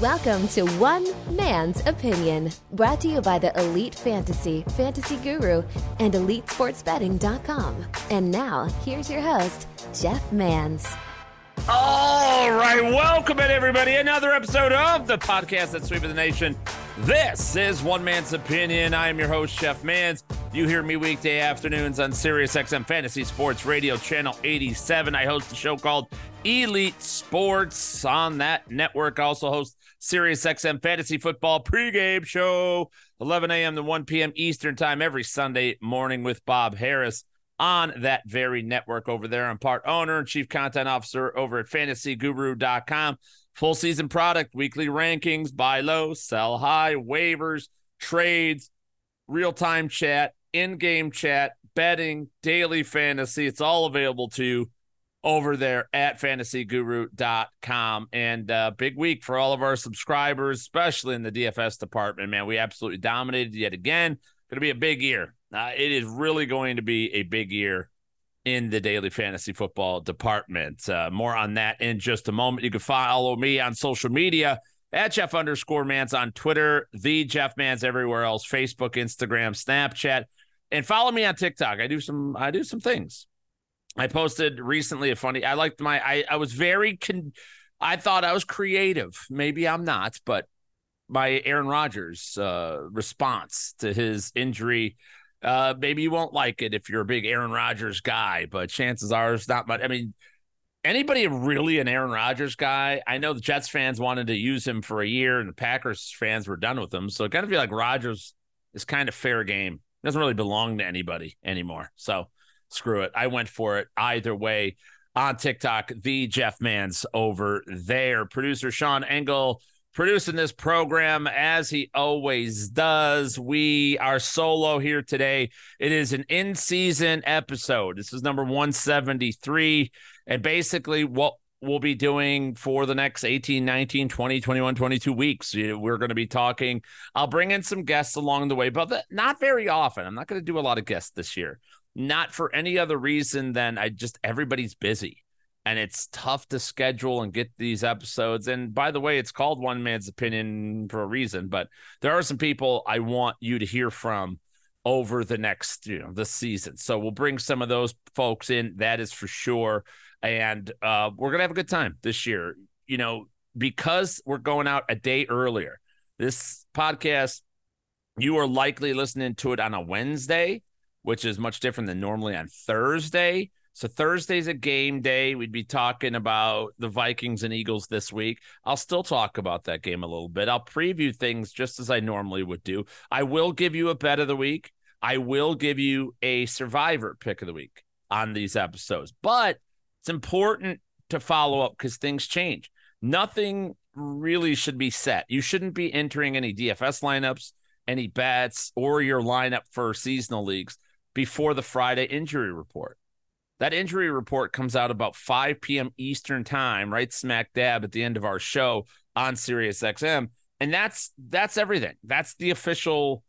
Welcome to One Man's Opinion, brought to you by the Elite Fantasy, Fantasy Guru, and EliteSportsBetting.com. And now, here's your host, Jeff Mans. All right, welcome in everybody. Another episode of the podcast that sweep of the nation. This is One Man's Opinion. I am your host, Jeff Mans. You hear me weekday afternoons on Sirius XM Fantasy Sports Radio Channel 87. I host a show called Elite Sports on that network. I also host Sirius XM Fantasy Football pregame show, 11 a.m. to 1 p.m. Eastern Time every Sunday morning with Bob Harris on that very network over there. I'm part owner and chief content officer over at fantasyguru.com. Full season product, weekly rankings, buy low, sell high, waivers, trades, real time chat, in game chat, betting, daily fantasy. It's all available to you over there at fantasyguru.com. And uh, big week for all of our subscribers, especially in the DFS department, man. We absolutely dominated yet again. Going to be a big year. Uh, it is really going to be a big year in the daily fantasy football department. Uh, more on that in just a moment. You can follow me on social media at Jeff underscore Mans on Twitter, the Jeff Mans everywhere else, Facebook, Instagram, Snapchat, and follow me on TikTok. I do some I do some things. I posted recently a funny. I liked my. I I was very. Con, I thought I was creative. Maybe I'm not, but my Aaron Rodgers uh, response to his injury. Uh, maybe you won't like it if you're a big Aaron Rodgers guy, but chances are it's not much. I mean, anybody really an Aaron Rodgers guy? I know the Jets fans wanted to use him for a year, and the Packers fans were done with him. So it kind of feel like Rodgers is kind of fair game. doesn't really belong to anybody anymore. So screw it. I went for it either way on TikTok. The Jeff Mans over there. Producer Sean Engel producing this program as he always does. We are solo here today. It is an in season episode. This is number 173. And basically, what we'll be doing for the next 18, 19, 20, 21, 22 weeks. We're going to be talking. I'll bring in some guests along the way, but not very often. I'm not going to do a lot of guests this year not for any other reason than I just everybody's busy and it's tough to schedule and get these episodes. And by the way, it's called One Man's Opinion for a reason, but there are some people I want you to hear from over the next, you know, this season. So we'll bring some of those folks in, that is for sure. And uh, we're gonna have a good time this year, you know, because we're going out a day earlier. This podcast, you are likely listening to it on a Wednesday which is much different than normally on Thursday. So Thursday's a game day. We'd be talking about the Vikings and Eagles this week. I'll still talk about that game a little bit. I'll preview things just as I normally would do. I will give you a bet of the week. I will give you a survivor pick of the week on these episodes. But it's important to follow up because things change. Nothing really should be set. You shouldn't be entering any DFS lineups, any bets, or your lineup for seasonal leagues before the Friday injury report. That injury report comes out about 5 p.m. Eastern time, right smack dab at the end of our show on Sirius XM. And that's that's everything. That's the official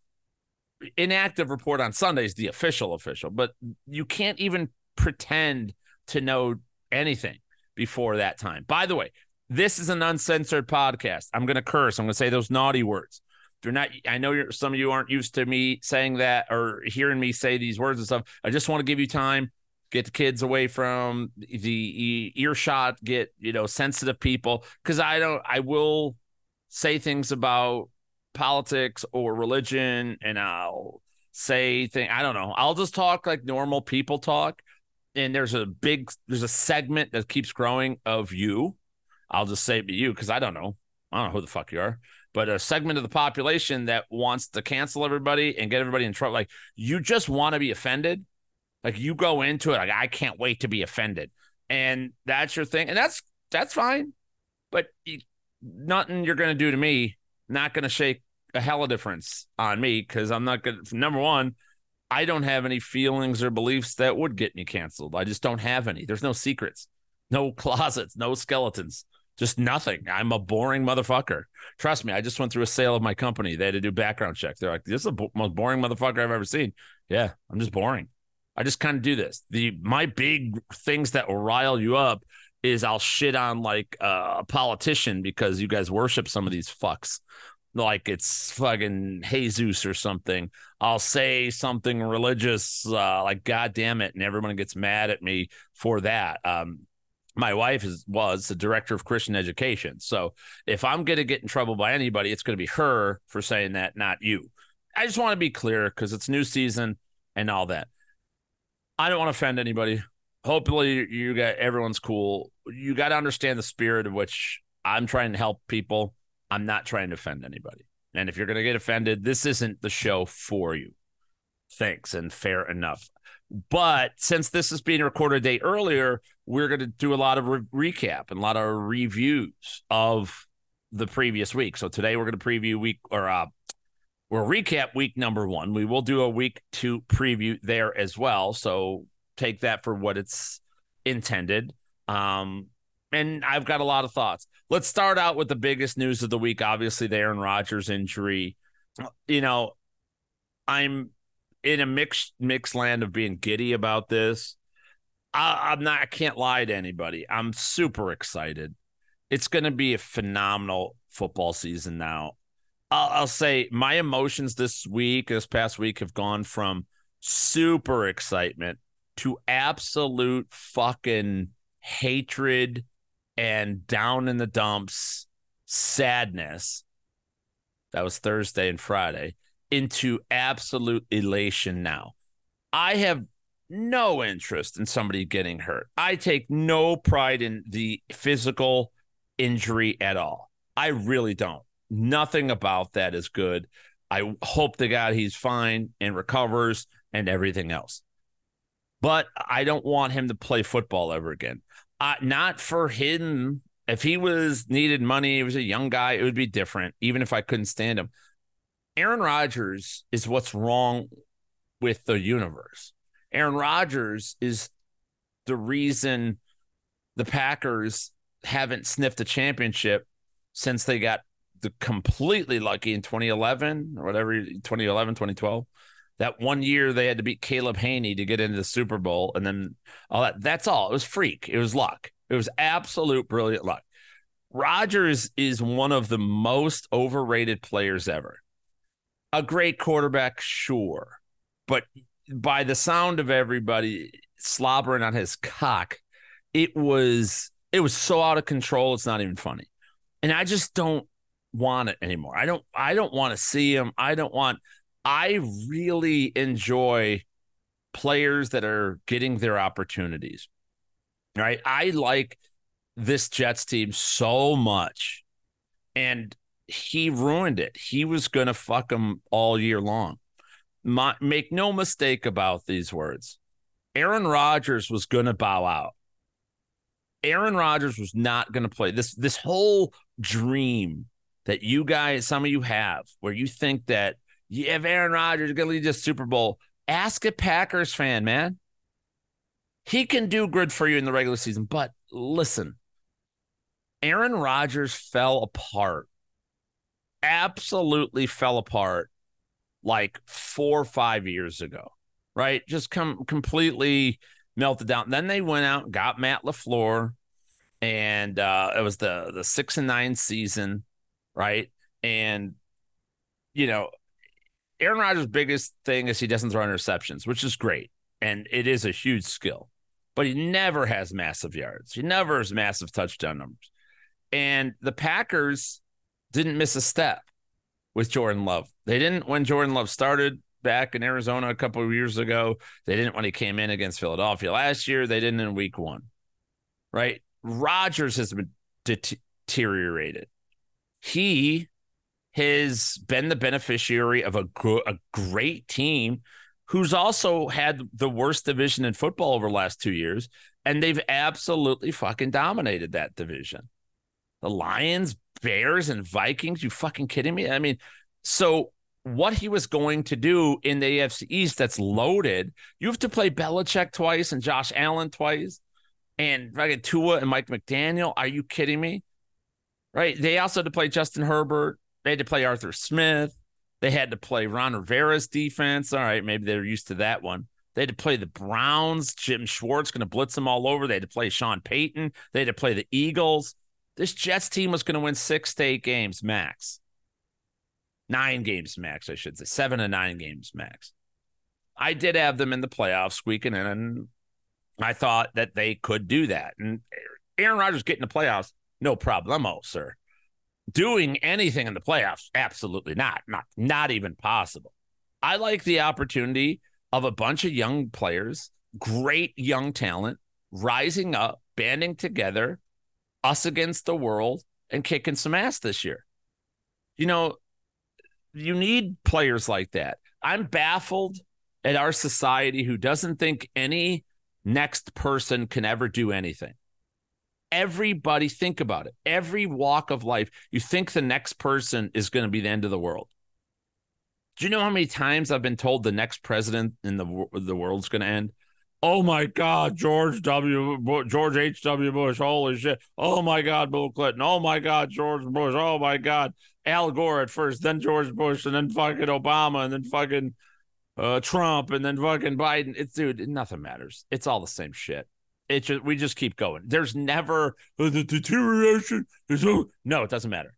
inactive report on Sunday is the official official, but you can't even pretend to know anything before that time. By the way, this is an uncensored podcast. I'm going to curse. I'm going to say those naughty words you're not i know some of you aren't used to me saying that or hearing me say these words and stuff i just want to give you time get the kids away from the earshot get you know sensitive people because i don't i will say things about politics or religion and i'll say thing i don't know i'll just talk like normal people talk and there's a big there's a segment that keeps growing of you i'll just say it to you because i don't know i don't know who the fuck you are but a segment of the population that wants to cancel everybody and get everybody in trouble. Like you just want to be offended. Like you go into it like I can't wait to be offended, and that's your thing, and that's that's fine. But you, nothing you're gonna do to me not gonna shake a hell of difference on me because I'm not gonna. Number one, I don't have any feelings or beliefs that would get me canceled. I just don't have any. There's no secrets, no closets, no skeletons just nothing. I'm a boring motherfucker. Trust me, I just went through a sale of my company. They had to do background checks. They're like, "This is the most boring motherfucker I've ever seen." Yeah, I'm just boring. I just kind of do this. The my big things that will rile you up is I'll shit on like a politician because you guys worship some of these fucks like it's fucking Jesus or something. I'll say something religious, uh, like God damn it, and everyone gets mad at me for that. Um, my wife is was the director of Christian education, so if I'm gonna get in trouble by anybody, it's gonna be her for saying that, not you. I just want to be clear because it's new season and all that. I don't want to offend anybody. Hopefully, you got everyone's cool. You got to understand the spirit of which I'm trying to help people I'm not trying to offend anybody. And if you're going to get offended, this isn't the show for you. Thanks and fair enough. But since this is being recorded a day earlier, we're going to do a lot of re- recap and a lot of reviews of the previous week. So today we're going to preview week or uh, we'll recap week number one. We will do a week two preview there as well. So take that for what it's intended. Um, and I've got a lot of thoughts. Let's start out with the biggest news of the week. Obviously, the Aaron Rodgers injury. You know, I'm in a mixed mixed land of being giddy about this. I, I'm not. I can't lie to anybody. I'm super excited. It's going to be a phenomenal football season now. I'll, I'll say my emotions this week, this past week, have gone from super excitement to absolute fucking hatred and down in the dumps sadness that was Thursday and Friday into absolute elation now. I have no interest in somebody getting hurt. I take no pride in the physical injury at all. I really don't. Nothing about that is good. I hope to God he's fine and recovers and everything else. But I don't want him to play football ever again uh, not for him. If he was needed money, he was a young guy, it would be different, even if I couldn't stand him. Aaron Rodgers is what's wrong with the universe. Aaron Rodgers is the reason the Packers haven't sniffed a championship since they got completely lucky in 2011 or whatever 2011 2012 that one year they had to beat Caleb Hanie to get into the Super Bowl, and then all that. That's all. It was freak. It was luck. It was absolute brilliant luck. Rodgers is one of the most overrated players ever. A great quarterback, sure, but by the sound of everybody slobbering on his cock, it was it was so out of control. It's not even funny, and I just don't want it anymore. I don't. I don't want to see him. I don't want. I really enjoy players that are getting their opportunities. Right. I like this Jets team so much. And he ruined it. He was going to fuck them all year long. My, make no mistake about these words. Aaron Rodgers was going to bow out. Aaron Rodgers was not going to play this this whole dream that you guys some of you have where you think that if Aaron Rodgers is going to lead this Super Bowl, ask a Packers fan, man. He can do good for you in the regular season, but listen, Aaron Rodgers fell apart. Absolutely fell apart like four or five years ago, right? Just come completely melted down. Then they went out and got Matt LaFleur, and uh, it was the the six and nine season, right? And you know, Aaron Rodgers' biggest thing is he doesn't throw interceptions, which is great. And it is a huge skill, but he never has massive yards. He never has massive touchdown numbers. And the Packers didn't miss a step with Jordan Love. They didn't when Jordan Love started back in Arizona a couple of years ago. They didn't when he came in against Philadelphia last year. They didn't in week one, right? Rodgers has been deteriorated. He has been the beneficiary of a, a great team who's also had the worst division in football over the last two years, and they've absolutely fucking dominated that division. The Lions, Bears, and Vikings. You fucking kidding me? I mean, so what he was going to do in the AFC East that's loaded, you have to play Belichick twice and Josh Allen twice and fucking Tua and Mike McDaniel. Are you kidding me? Right. They also had to play Justin Herbert they had to play Arthur Smith. They had to play Ron Rivera's defense. All right, maybe they're used to that one. They had to play the Browns. Jim Schwartz going to blitz them all over. They had to play Sean Payton. They had to play the Eagles. This Jets team was going to win six to eight games max. Nine games max, I should say. Seven to nine games max. I did have them in the playoffs squeaking in, and I thought that they could do that. And Aaron Rodgers getting the playoffs, no problemo, sir. Doing anything in the playoffs, absolutely not. Not not even possible. I like the opportunity of a bunch of young players, great young talent, rising up, banding together, us against the world, and kicking some ass this year. You know, you need players like that. I'm baffled at our society who doesn't think any next person can ever do anything. Everybody, think about it. Every walk of life, you think the next person is going to be the end of the world. Do you know how many times I've been told the next president in the the world's going to end? Oh my God, George W. George H. W. Bush. Holy shit. Oh my God, Bill Clinton. Oh my God, George Bush. Oh my God, Al Gore at first, then George Bush, and then fucking Obama, and then fucking uh, Trump, and then fucking Biden. It's dude, nothing matters. It's all the same shit. It just we just keep going. There's never uh, the deterioration. There's no, no, it doesn't matter.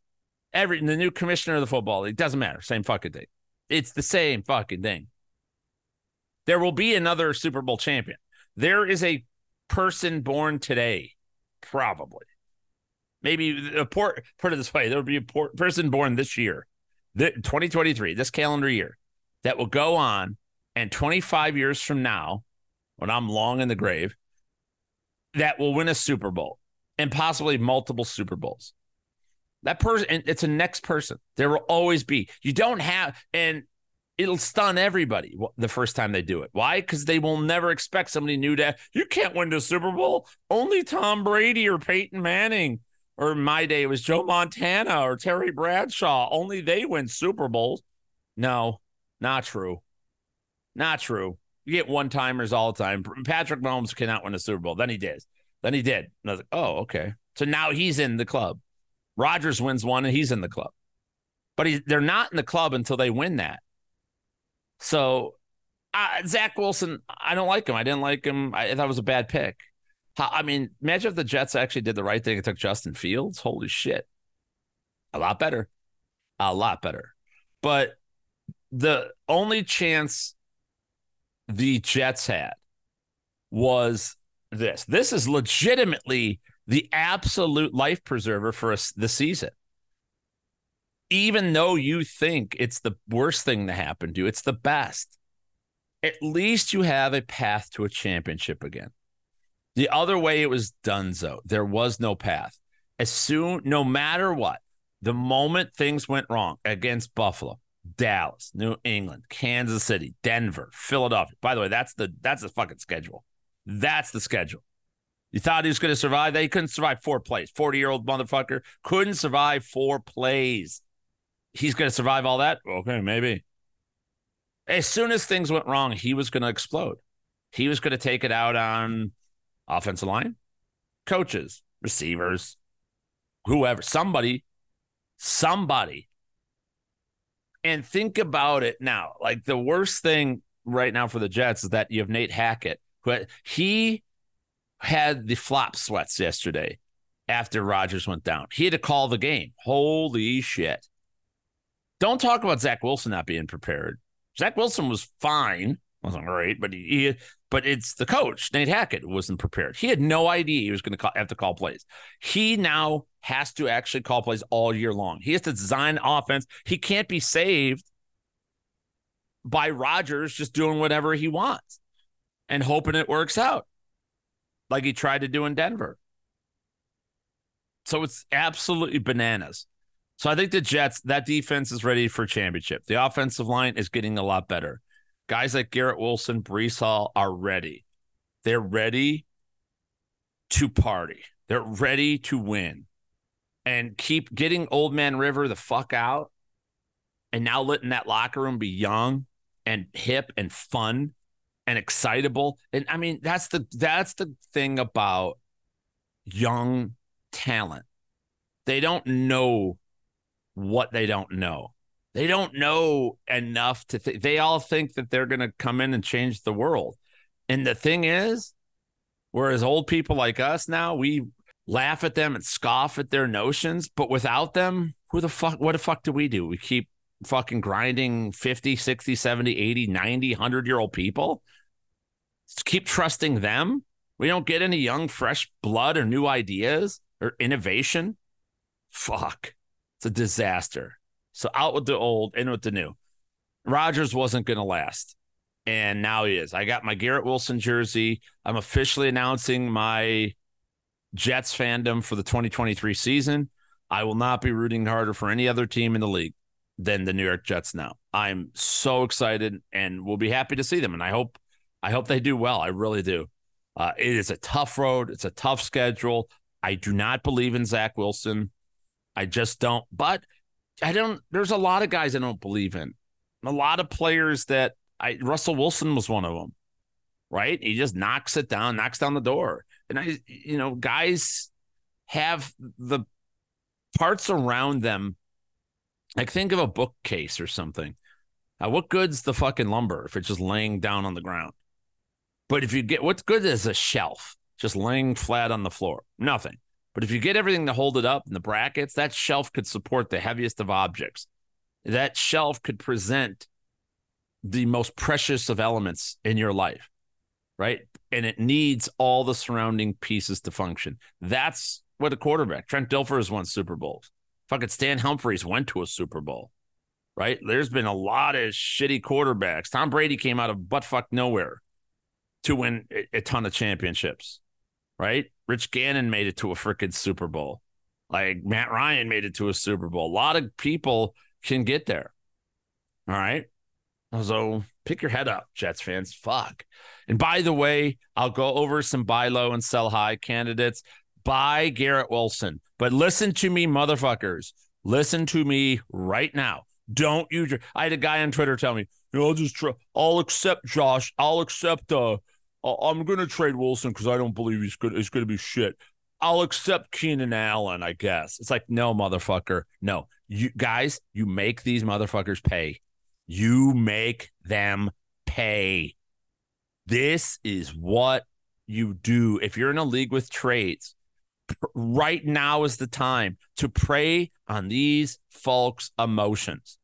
Every the new commissioner of the football league doesn't matter. Same fucking thing. It's the same fucking thing. There will be another Super Bowl champion. There is a person born today, probably. Maybe a port, put it this way there will be a port, person born this year, the, 2023, this calendar year, that will go on and 25 years from now, when I'm long in the grave, that will win a Super Bowl and possibly multiple Super Bowls. That person, it's a next person. There will always be. You don't have, and it'll stun everybody the first time they do it. Why? Because they will never expect somebody new to. You can't win the Super Bowl. Only Tom Brady or Peyton Manning, or my day it was Joe Montana or Terry Bradshaw. Only they win Super Bowls. No, not true. Not true. You get one timers all the time. Patrick Mahomes cannot win a Super Bowl. Then he did. Then he did. And I was like, oh, okay. So now he's in the club. Rodgers wins one and he's in the club. But he, they're not in the club until they win that. So uh, Zach Wilson, I don't like him. I didn't like him. I thought it was a bad pick. I mean, imagine if the Jets actually did the right thing and took Justin Fields. Holy shit. A lot better. A lot better. But the only chance the Jets had was this. This is legitimately the absolute life preserver for us this season. Even though you think it's the worst thing to happen to you, it's the best. At least you have a path to a championship again. The other way it was done, though, there was no path. As soon, no matter what, the moment things went wrong against Buffalo, Dallas, New England, Kansas City, Denver, Philadelphia. By the way, that's the that's the fucking schedule. That's the schedule. You thought he was going to survive? They couldn't survive four plays. 40 year old motherfucker couldn't survive four plays. He's going to survive all that? Okay, maybe. As soon as things went wrong, he was going to explode. He was going to take it out on offensive line, coaches, receivers, whoever, somebody, somebody. And think about it now. Like the worst thing right now for the Jets is that you have Nate Hackett, who he had the flop sweats yesterday after Rodgers went down. He had to call the game. Holy shit. Don't talk about Zach Wilson not being prepared. Zach Wilson was fine. Wasn't great, but he, he but it's the coach, Nate Hackett, wasn't prepared. He had no idea he was going to have to call plays. He now has to actually call plays all year long. He has to design offense. He can't be saved by Rodgers just doing whatever he wants and hoping it works out like he tried to do in Denver. So it's absolutely bananas. So I think the Jets, that defense is ready for championship. The offensive line is getting a lot better. Guys like Garrett Wilson, Breece Hall are ready. They're ready to party. They're ready to win and keep getting old man River the fuck out and now letting that locker room be young and hip and fun and excitable. And I mean, that's the that's the thing about young talent. They don't know what they don't know. They don't know enough to think. They all think that they're going to come in and change the world. And the thing is, whereas old people like us now, we laugh at them and scoff at their notions, but without them, who the fuck, what the fuck do we do? We keep fucking grinding 50, 60, 70, 80, 90, 100 year old people. Just keep trusting them. We don't get any young, fresh blood or new ideas or innovation. Fuck. It's a disaster. So out with the old, in with the new. Rodgers wasn't going to last. And now he is. I got my Garrett Wilson jersey. I'm officially announcing my Jets fandom for the 2023 season. I will not be rooting harder for any other team in the league than the New York Jets now. I'm so excited and we'll be happy to see them. And I hope I hope they do well. I really do. Uh, it is a tough road. It's a tough schedule. I do not believe in Zach Wilson. I just don't. But I don't. There's a lot of guys I don't believe in. A lot of players that I. Russell Wilson was one of them. Right? He just knocks it down, knocks down the door. And I, you know, guys have the parts around them. Like think of a bookcase or something. Uh, what good's the fucking lumber if it's just laying down on the ground? But if you get what's good is a shelf just laying flat on the floor, nothing. But if you get everything to hold it up in the brackets, that shelf could support the heaviest of objects. That shelf could present the most precious of elements in your life, right? And it needs all the surrounding pieces to function. That's what a quarterback. Trent Dilfer has won Super Bowls. Fucking Stan Humphries went to a Super Bowl, right? There's been a lot of shitty quarterbacks. Tom Brady came out of buttfuck nowhere to win a ton of championships, right? Rich Gannon made it to a freaking Super Bowl. Like Matt Ryan made it to a Super Bowl. A lot of people can get there. All right. So pick your head up, Jets fans. Fuck. And by the way, I'll go over some buy low and sell high candidates. Buy Garrett Wilson. But listen to me, motherfuckers. Listen to me right now. Don't your. I had a guy on Twitter tell me, you know, I'll just try. I'll accept Josh. I'll accept. Uh, I'm going to trade Wilson because I don't believe he's good. He's going to be shit. I'll accept Keenan Allen, I guess. It's like, no, motherfucker. No, you guys, you make these motherfuckers pay. You make them pay. This is what you do. If you're in a league with trades, right now is the time to prey on these folks' emotions.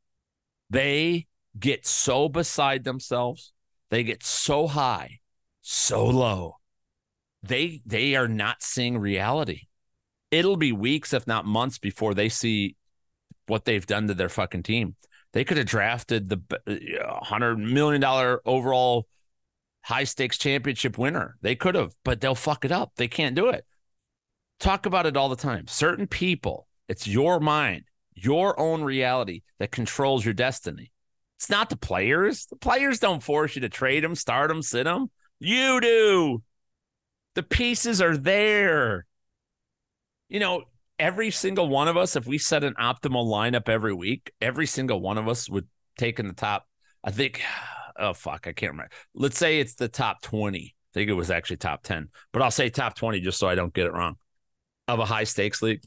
They get so beside themselves, they get so high, so low. They they are not seeing reality. It'll be weeks, if not months, before they see what they've done to their fucking team. They could have drafted the uh, hundred million dollar overall high stakes championship winner. They could have, but they'll fuck it up. They can't do it. Talk about it all the time. Certain people, it's your mind, your own reality that controls your destiny. It's not the players. The players don't force you to trade them, start them, sit them. You do. The pieces are there. You know, every single one of us, if we set an optimal lineup every week, every single one of us would take in the top. I think, oh, fuck, I can't remember. Let's say it's the top 20. I think it was actually top 10, but I'll say top 20 just so I don't get it wrong of a high stakes league.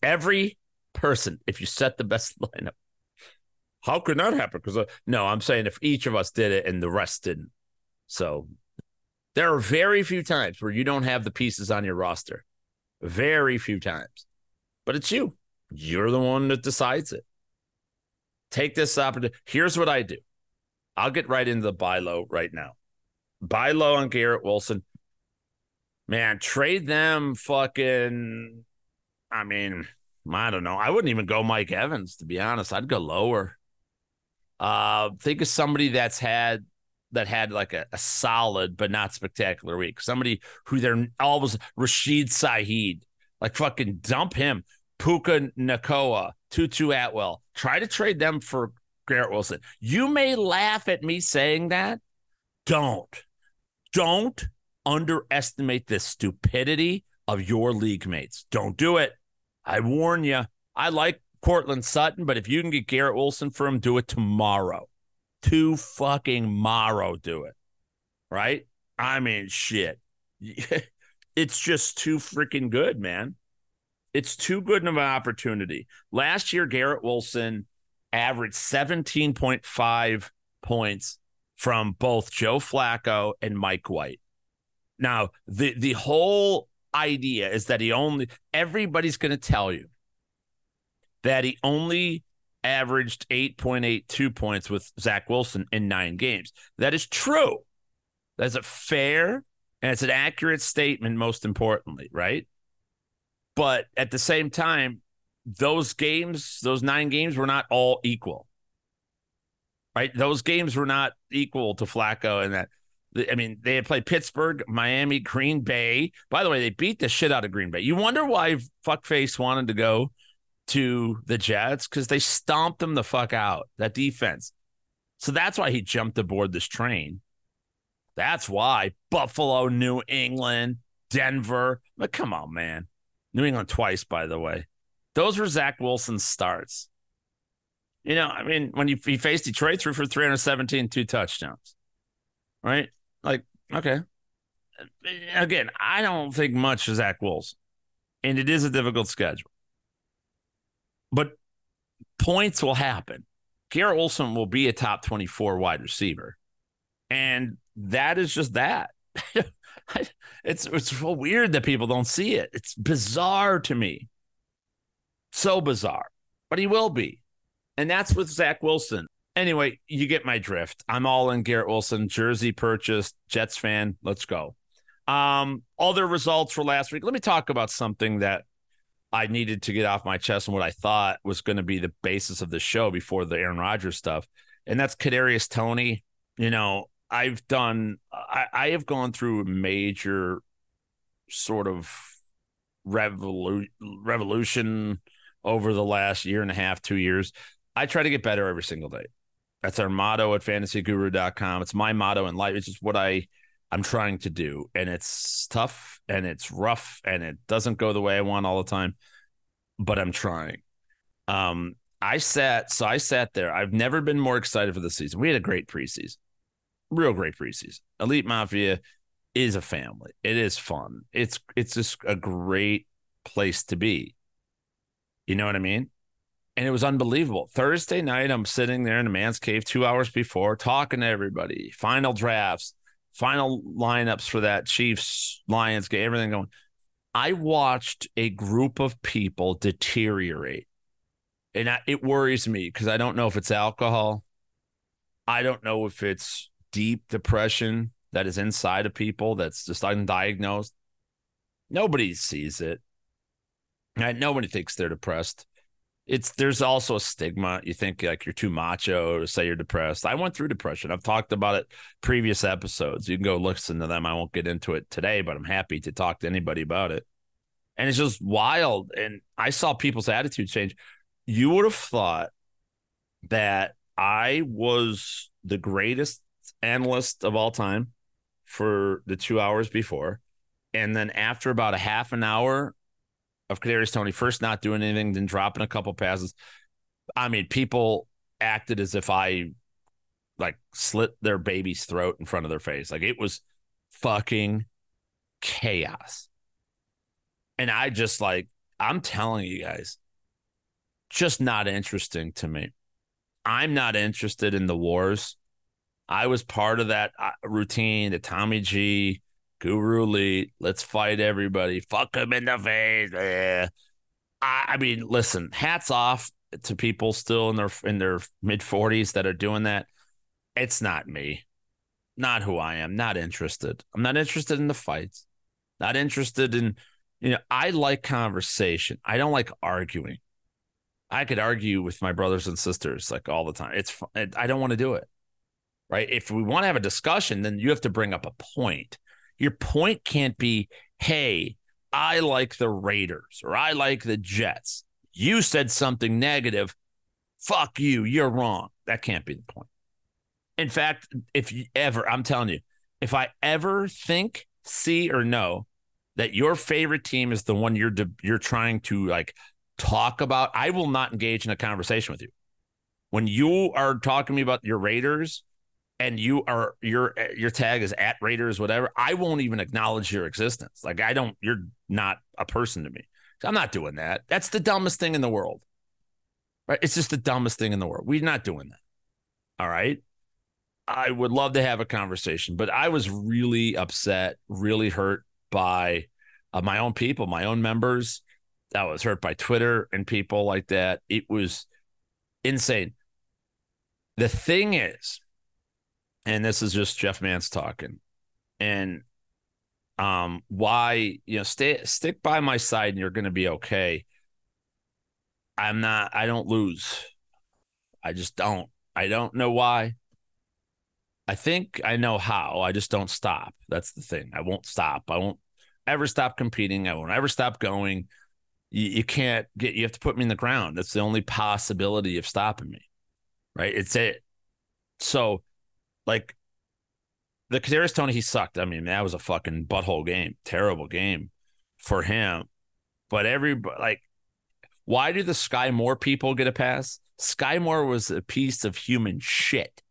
Every person, if you set the best lineup, how could that happen? Because uh, no, I'm saying if each of us did it and the rest didn't. So there are very few times where you don't have the pieces on your roster. Very few times. But it's you. You're the one that decides it. Take this opportunity. Here's what I do. I'll get right into the buy low right now. Buy low on Garrett Wilson. Man, trade them fucking. I mean, I don't know. I wouldn't even go Mike Evans, to be honest. I'd go lower. Uh, think of somebody that's had that had like a, a solid but not spectacular week. Somebody who they're always Rashid Shaheed, like fucking dump him. Puka Nacua, Tutu Atwell. Try to trade them for Garrett Wilson. You may laugh at me saying that. Don't. Don't underestimate the stupidity of your league mates. Don't do it. I warn you. I like Courtland Sutton, but if you can get Garrett Wilson for him, do it tomorrow. To fucking morrow, do it. Right? I mean, shit. it's just too freaking good, man. It's too good of an opportunity. Last year, Garrett Wilson averaged 17.5 points from both Joe Flacco and Mike White. Now, the the whole idea is that he only everybody's going to tell you that he only averaged 8.82 points with Zach Wilson in nine games. That is true. That's a fair and it's an accurate statement, most importantly, right? But at the same time, those games, those nine games were not all equal. Right? Those games were not equal to Flacco and that. I mean, they had played Pittsburgh, Miami, Green Bay. By the way, they beat the shit out of Green Bay. You wonder why fuckface wanted to go to the Jets because they stomped them the fuck out, that defense. So that's why he jumped aboard this train. That's why Buffalo, New England, Denver. But come on, man. New England twice, by the way. Those were Zach Wilson's starts. You know, I mean, when you, he faced Detroit, threw for 317, two touchdowns. Right? Like, okay. Again, I don't think much of Zach Wilson. And it is a difficult schedule. But points will happen. Garrett Wilson will be a top 24 wide receiver. And that is just that. it's it's so weird that people don't see it. It's bizarre to me. So bizarre. But he will be. And that's with Zach Wilson. Anyway, you get my drift. I'm all in Garrett Wilson, jersey purchased, Jets fan. Let's go. Um, other results for last week. Let me talk about something that I needed to get off my chest and what I thought was going to be the basis of the show before the Aaron Rodgers stuff. And that's Kadarius Toney. You know, I've done I, I have gone through a major sort of revolu- revolution over the last year and a half, two years. I try to get better every single day. That's our motto at fantasyguru.com. It's my motto in life. It's just what I I'm trying to do. And it's tough and it's rough and it doesn't go the way I want all the time, but I'm trying. Um, I sat so I sat there. I've never been more excited for the season. We had a great preseason real great preseason. Elite Mafia is a family. It is fun. It's it's just a great place to be. You know what I mean? And it was unbelievable. Thursday night, I'm sitting there in the man's cave two hours before, talking to everybody, final drafts, final lineups for that Chiefs Lions game, everything going. I watched a group of people deteriorate. And it worries me because I don't know if it's alcohol. I don't know if it's deep depression that is inside of people that's just undiagnosed. Nobody sees it. Nobody thinks they're depressed. It's there's also a stigma. You think like you're too macho to say you're depressed. I went through depression. I've talked about it previous episodes. You can go listen to them. I won't get into it today, but I'm happy to talk to anybody about it. And it's just wild. And I saw people's attitude change. You would have thought that I was the greatest analyst of all time for the two hours before. And then after about a half an hour of Kadarius Toney first not doing anything, then dropping a couple passes, I mean, people acted as if I like slit their baby's throat in front of their face. Like it was fucking chaos. And I just like, I'm telling you guys, just not interesting to me. I'm not interested in the wars. I was part of that uh, routine, the Tommy G, Guru Elite, let's fight everybody, fuck him in the face. Eh. I, I mean, listen, hats off to people still in their in their mid 40s that are doing that. It's not me. Not who I am. Not interested. I'm not interested in the fights. Not interested in, you know, I like conversation. I don't like arguing. I could argue with my brothers and sisters like all the time. It's I don't want to do it right? If we want to have a discussion, then you have to bring up a point. Your point can't be, hey, I like the Raiders or I like the Jets. You said something negative. Fuck you. You're wrong. That can't be the point. In fact, if you ever, I'm telling you, if I ever think, see, or know that your favorite team is the one you're you're trying to like talk about, I will not engage in a conversation with you. When you are talking to me about your Raiders and you are your your tag is at Raiders, whatever, I won't even acknowledge your existence. Like I don't, you're not a person to me. I'm not doing that. That's the dumbest thing in the world. Right? It's just the dumbest thing in the world. We're not doing that. All right. I would love to have a conversation, but I was really upset, really hurt by uh, my own people, my own members. I was hurt by Twitter and people like that. It was insane. The thing is, and this is just Jeff Mans talking, and um, why you know stay stick by my side and you're going to be okay. I'm not. I don't lose. I just don't. I don't know why. I think I know how. I just don't stop. That's the thing. I won't stop. I won't ever stop competing. I won't ever stop going. You, you can't get. You have to put me in the ground. That's the only possibility of stopping me. Right. It's it. So, like the Kadarius Toney, he sucked. I mean, that was a fucking butthole game. Terrible game for him. But every like, why do the Skyy Moore people get a pass? Skyy Moore was a piece of human shit.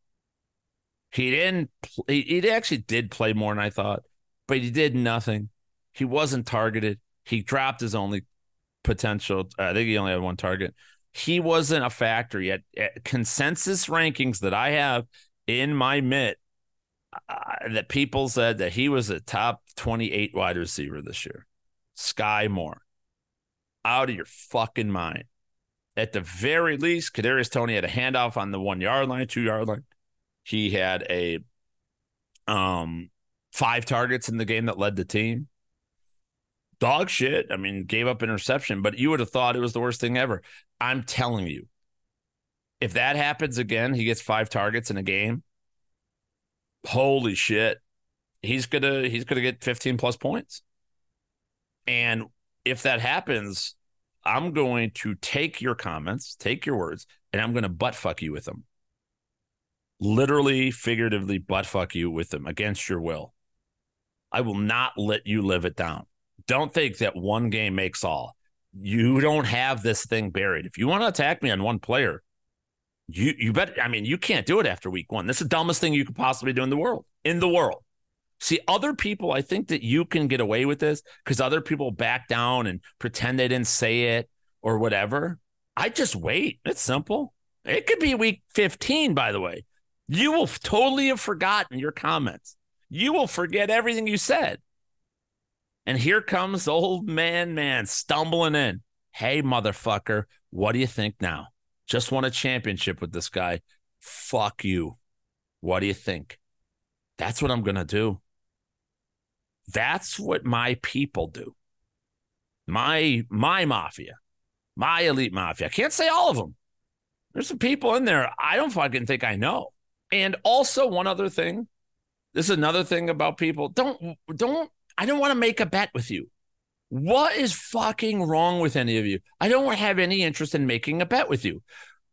He didn't. He, he actually did play more than I thought, but he did nothing. He wasn't targeted. He dropped his only potential. I think he only had one target. He wasn't a factor yet. At consensus rankings that I have in my mitt, uh, that people said that he was a top 28 wide receiver this year. Skyy Moore. Out of your fucking mind. At the very least, Kadarius Toney had a handoff on the one yard line, two yard line. He had a um five targets in the game that led the team. Dog shit. I mean, gave up interception, but you would have thought it was the worst thing ever. I'm telling you, if that happens again, he gets five targets in a game. Holy shit. He's gonna he's gonna get 15 plus points. And if that happens, I'm going to take your comments, take your words, and I'm to butt fuck you with them literally, figuratively butt fuck you with them against your will. I will not let you live it down. Don't think that one game makes all. You don't have this thing buried. If you want to attack me on one player, you you bet. I mean, you can't do it after week one. That's the dumbest thing you could possibly do in the world. In the world. See, other people, I think that you can get away with this because other people back down and pretend they didn't say it or whatever. I just wait. It's simple. It could be week 15, by the way. You will totally have forgotten your comments. You will forget everything you said. And here comes old man, man stumbling in. Hey, motherfucker, what do you think now? Just won a championship with this guy. Fuck you. What do you think? That's what I'm going to do. That's what my people do. My my mafia, my elite mafia. I can't say all of them. There's some people in there I don't fucking think I know. And also one other thing, this is another thing about people. Don't don't I don't want to make a bet with you. What is fucking wrong with any of you? I don't have any interest in making a bet with you.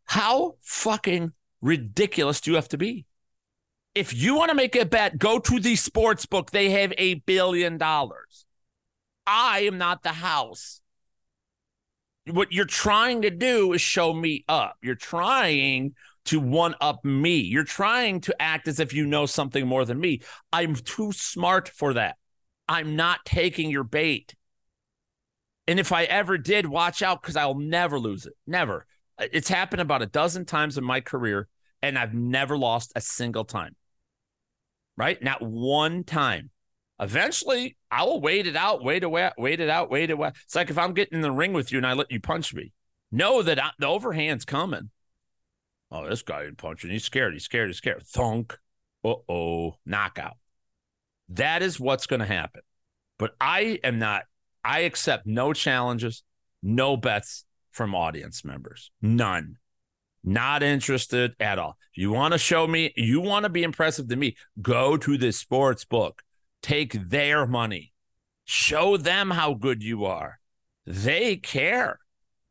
How fucking ridiculous do you have to be? If you want to make a bet, go to the sports book. They have a billion dollars. I am not the house. What you're trying to do is show me up. You're trying to one up me. You're trying to act as if you know something more than me. I'm too smart for that. I'm not taking your bait. And if I ever did, watch out because I'll never lose it. Never. It's happened about a dozen times in my career, and I've never lost a single time. Right? Not one time. Eventually, I will wait it out, wait away, wait it out, wait it away. It's like if I'm getting in the ring with you and I let you punch me, know that I, the overhand's coming. Oh, this guy ain't punching. He's scared. He's scared. He's scared. Thunk. Uh oh. Knockout. That is what's going to happen. But I am not, I accept no challenges, no bets from audience members. None. Not interested at all. You want to show me, you want to be impressive to me, go to the sports book, take their money, show them how good you are. They care.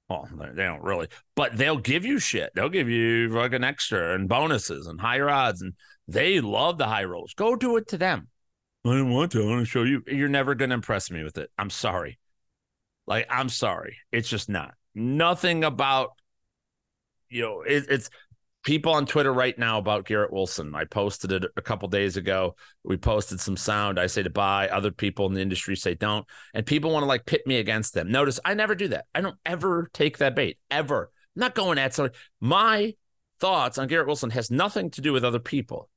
Well, they don't really, but they'll give you shit. They'll give you fucking extra and bonuses and higher odds, and they love the high rolls. Go do it to them. I don't want to. I want to show you. You're never going to impress me with it. I'm sorry. Like, I'm sorry. It's just not. Nothing about, you know, it, it's people on Twitter right now about Garrett Wilson. I posted it a couple days ago. We posted some sound. I say to buy. Other people in the industry say don't. And people want to like pit me against them. Notice I never do that. I don't ever take that bait. Ever. I'm not going at somebody. My thoughts on Garrett Wilson has nothing to do with other people.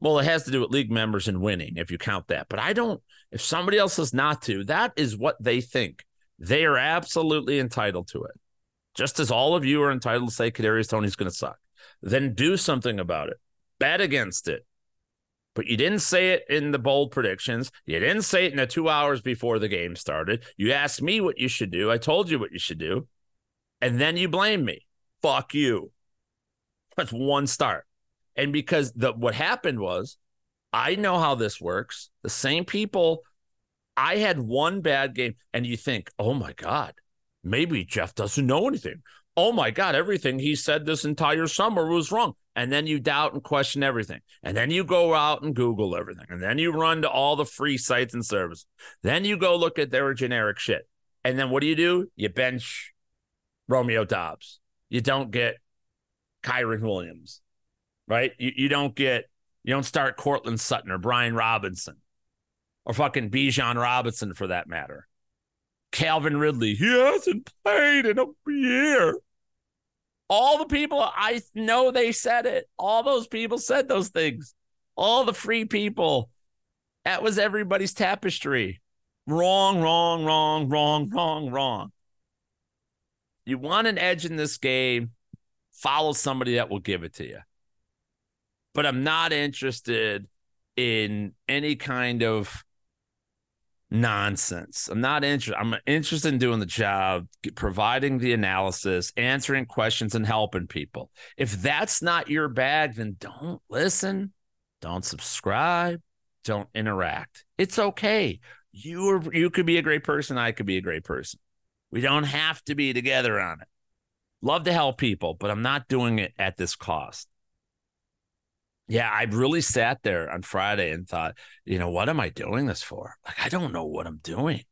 Well, it has to do with league members and winning, if you count that. But I don't, if somebody else is not to, that is what they think. They are absolutely entitled to it. Just as all of you are entitled to say Kadarius Toney's going to suck. Then do something about it. Bet against it. But you didn't say it in the bold predictions. You didn't say it in the two hours before the game started. You asked me what you should do. I told you what you should do. And then you blame me. Fuck you. That's one start. And because the what happened was, I know how this works. The same people, I had one bad game, and you think, oh my God, maybe Jeff doesn't know anything. Oh my God, everything he said this entire summer was wrong. And then you doubt and question everything. And then you go out and Google everything. And then you run to all the free sites and services. Then you go look at their generic shit. And then what do you do? You bench Romeo Doubs. You don't get Kyren Williams right? You, you don't get, you don't start Courtland Sutton or Brian Robinson or fucking Bijan Robinson for that matter. Calvin Ridley, he hasn't played in a year. All the people, I know they said it. All those people said those things. All the free people. That was everybody's tapestry. Wrong, wrong, wrong, wrong, wrong, wrong. You want an edge in this game, follow somebody that will give it to you but I'm not interested in any kind of nonsense. I'm not interested. I'm interested in doing the job, providing the analysis, answering questions, and helping people. If that's not your bag, then don't listen, don't subscribe, don't interact. It's okay. You are, you could be a great person. I could be a great person. We don't have to be together on it. Love to help people, but I'm not doing it at this cost. Yeah, I really sat there on Friday and thought, you know, what am I doing this for? Like, I don't know what I'm doing.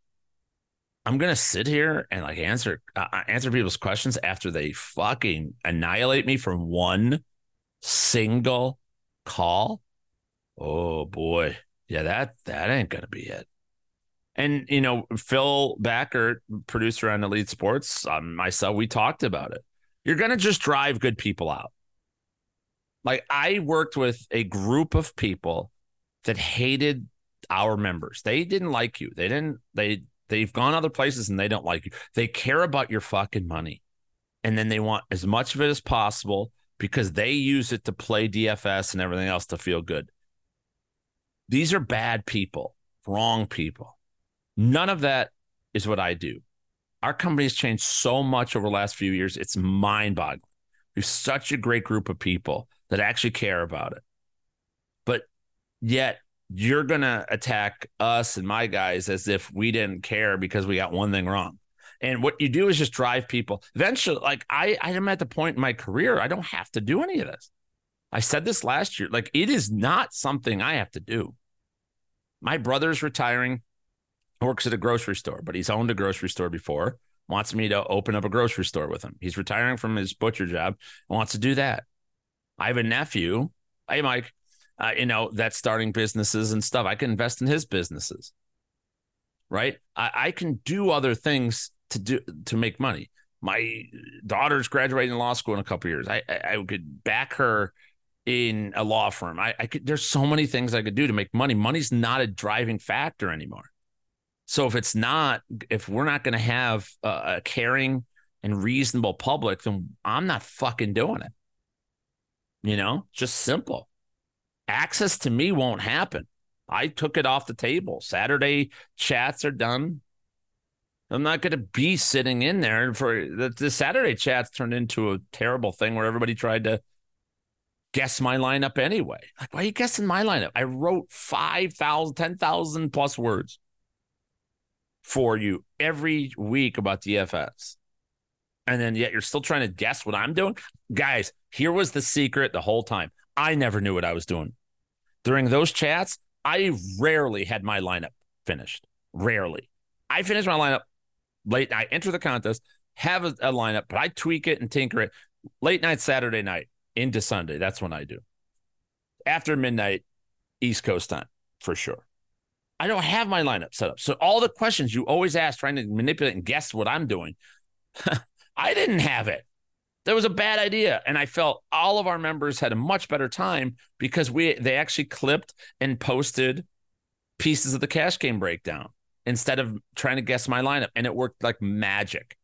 I'm gonna sit here and like answer uh, uh, answer people's questions after they fucking annihilate me from one single call. Oh boy, yeah that that ain't gonna be it. And you know, Phil Backer, producer on Elite Sports, um, myself, we talked about it. You're gonna just drive good people out. Like I worked with a group of people that hated our members. They didn't like you. They didn't they they've gone other places and they don't like you. They care about your fucking money. And then they want as much of it as possible because they use it to play DFS and everything else to feel good. These are bad people, wrong people. None of that is what I do. Our company has changed so much over the last few years. It's mind boggling. We're such a great group of people that actually care about it. But yet you're going to attack us and my guys as if we didn't care because we got one thing wrong. And what you do is just drive people. Eventually, like I, I am at the point in my career, I don't have to do any of this. I said this last year. Like it is not something I have to do. My brother's retiring, works at a grocery store, but he's owned a grocery store before, wants me to open up a grocery store with him. He's retiring from his butcher job, and wants to do that. I have a nephew. Hey, Mike, uh, you know, that's starting businesses and stuff. I can invest in his businesses, right? I, I can do other things to do to make money. My daughter's graduating law school in a couple years. I, I, I could back her in a law firm. I, I could. There's so many things I could do to make money. Money's not a driving factor anymore. So if it's not, if we're not going to have a, a caring and reasonable public, then I'm not fucking doing it. You know, just simple. Access to me won't happen. I took it off the table. Saturday chats are done. I'm not going to be sitting in there for the, the Saturday chats turned into a terrible thing where everybody tried to guess my lineup anyway. Like, why are you guessing my lineup? I wrote 5,000, 10,000 plus words for you every week about DFS and then yet you're still trying to guess what I'm doing. Guys, here was the secret the whole time. I never knew what I was doing. During those chats, I rarely had my lineup finished. Rarely. I finish my lineup late. I enter the contest, have a, a lineup, but I tweak it and tinker it late night, Saturday night into Sunday. That's when I do. After midnight, East Coast time for sure. I don't have my lineup set up. So all the questions you always ask trying to manipulate and guess what I'm doing, I didn't have it. That was a bad idea. And I felt all of our members had a much better time because we they actually clipped and posted pieces of the cash game breakdown instead of trying to guess my lineup. And it worked like magic.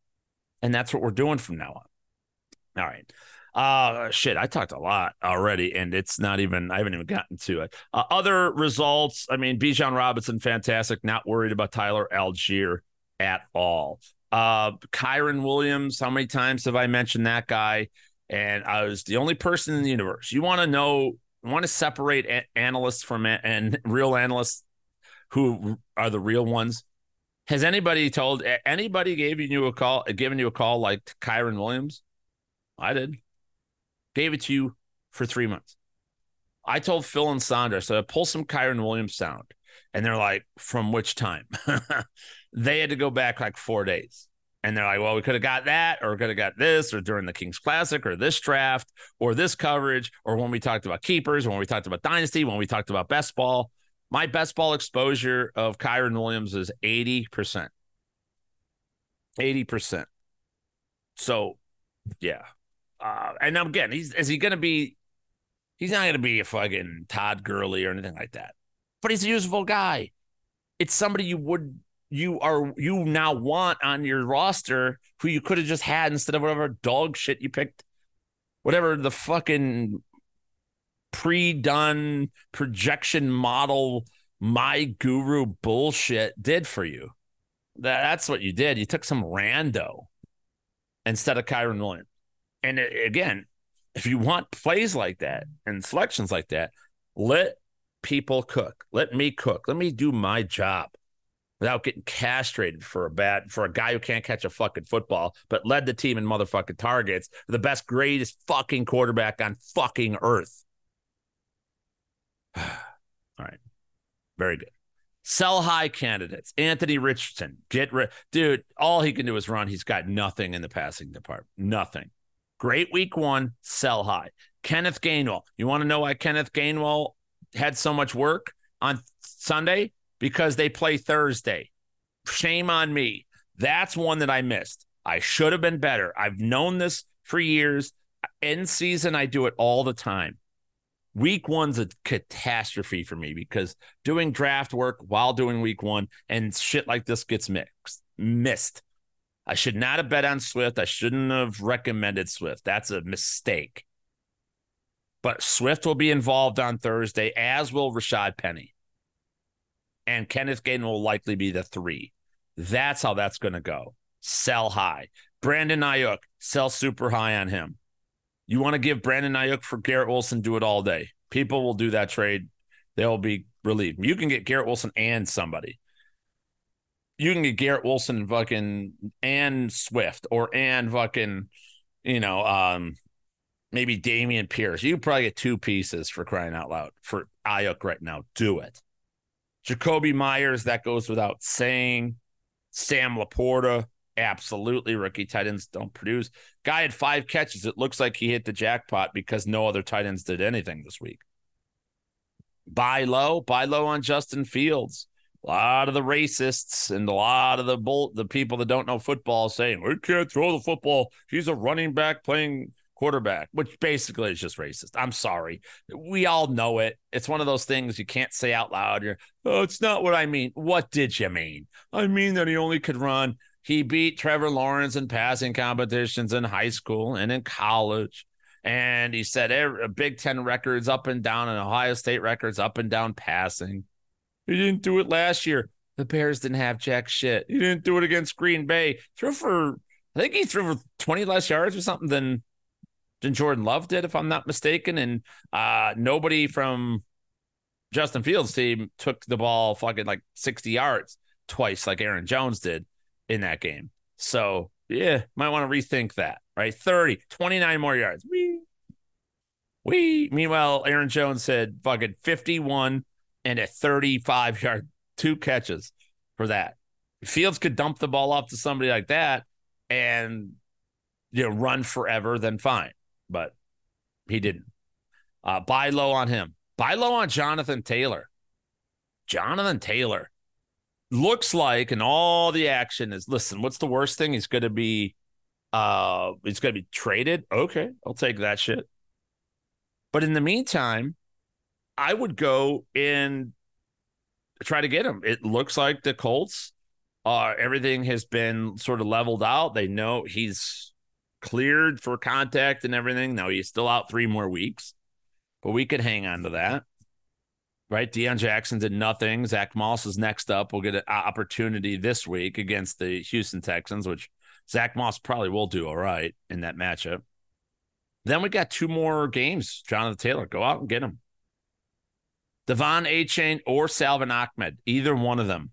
And that's what we're doing from now on. All right. Uh shit, I talked a lot already, and it's not even I haven't even gotten to it. Uh, other results, I mean, Bijan Robinson, fantastic. Not worried about Tyler Allgeier at all. Uh Kyren Williams, how many times have I mentioned that guy? And I was the only person in the universe. You want to know, want to separate a- analysts from a- and real analysts who are the real ones. Has anybody told anybody gave you a call, given you a call like Kyren Williams? I did. Gave it to you for three months. I told Phil and Sandra, so I pull some Kyren Williams sound. And they're like, from which time? they had to go back like four days. And they're like, well, we could have got that, or could have got this, or during the Kings Classic, or this draft, or this coverage, or when we talked about keepers, or when we talked about dynasty, when we talked about best ball. My best ball exposure of Kyren Williams is 80%. 80%. So, yeah, uh, and again, he's is he going to be? He's not going to be a fucking Todd Gurley or anything like that. But he's a useful guy. It's somebody you would you are you now want on your roster who you could have just had instead of whatever dog shit you picked, whatever the fucking pre-done projection model my guru bullshit did for you. That, that's what you did. You took some rando instead of Kyren Williams. And again, if you want plays like that and selections like that, let people cook. Let me cook. Let me do my job without getting castrated for a bad for a guy who can't catch a fucking football, but led the team in motherfucking targets. The best, greatest fucking quarterback on fucking earth. All right. Very good. Sell high candidates. Anthony Richardson. Get rid. Dude, all he can do is run. He's got nothing in the passing department. Nothing. Great week one, sell high. Kenneth Gainwell. You want to know why Kenneth Gainwell had so much work on Sunday? Because they play Thursday. Shame on me. That's one that I missed. I should have been better. I've known this for years. In season, I do it all the time. Week one's a catastrophe for me because doing draft work while doing week one and shit like this gets mixed, missed. I should not have bet on Swift. I shouldn't have recommended Swift. That's a mistake. But Swift will be involved on Thursday, as will Rashad Penny. And Kenneth Gainwell likely be the three. That's how that's going to go. Sell high. Brandon Aiyuk, sell super high on him. You want to give Brandon Aiyuk for Garrett Wilson, do it all day. People will do that trade. They'll be relieved. You can get Garrett Wilson and somebody you can get Garrett Wilson and fucking and Swift or and fucking, you know, um, maybe Dameon Pierce. You probably get two pieces for crying out loud for Aiyuk right now. Do it. Jakobi Meyers, that goes without saying. Sam LaPorta, absolutely. Rookie tight ends don't produce. Guy had five catches. It looks like he hit the jackpot because no other tight ends did anything this week. Buy low, buy low on Justin Fields a lot of the racists and a lot of the bull, the people that don't know football saying we can't throw the football. He's a running back playing quarterback, which basically is just racist. I'm sorry. We all know it. It's one of those things you can't say out loud. You're, oh, it's not what I mean. What did you mean? I mean that he only could run. He beat Trevor Lawrence in passing competitions in high school and in college. And he said every, uh, Big Ten records up and down and Ohio State records up and down passing. He didn't do it last year. The Bears didn't have jack shit. He didn't do it against Green Bay. Threw for, I think he threw for 20 less yards or something than Jordan Love did, if I'm not mistaken. And uh, nobody from Justin Fields' team took the ball fucking like 60 yards twice, like Aaron Jones did in that game. So, yeah, might want to rethink that, right? 30, 29 more yards. We, we, meanwhile, Aaron Jones said fucking 51 and a 35 yard, two catches for that. Fields could dump the ball off to somebody like that and you know run forever, then fine. But he didn't. Uh, buy low on him. Buy low on Jonathan Taylor. Jonathan Taylor looks like, and all the action is listen, what's the worst thing? He's going to be Uh, he's going to be traded. Okay, I'll take that shit. But in the meantime, I would go and try to get him. It looks like the Colts, uh, everything has been sort of leveled out. They know he's cleared for contact and everything. Now he's still out three more weeks, but we could hang on to that. Right? Deon Jackson did nothing. Zach Moss is next up. We'll get an opportunity this week against the Houston Texans, which Zach Moss probably will do all right in that matchup. Then we got two more games. Jonathan Taylor, go out and get him. De'Von Achane or Salvon Ahmed, either one of them.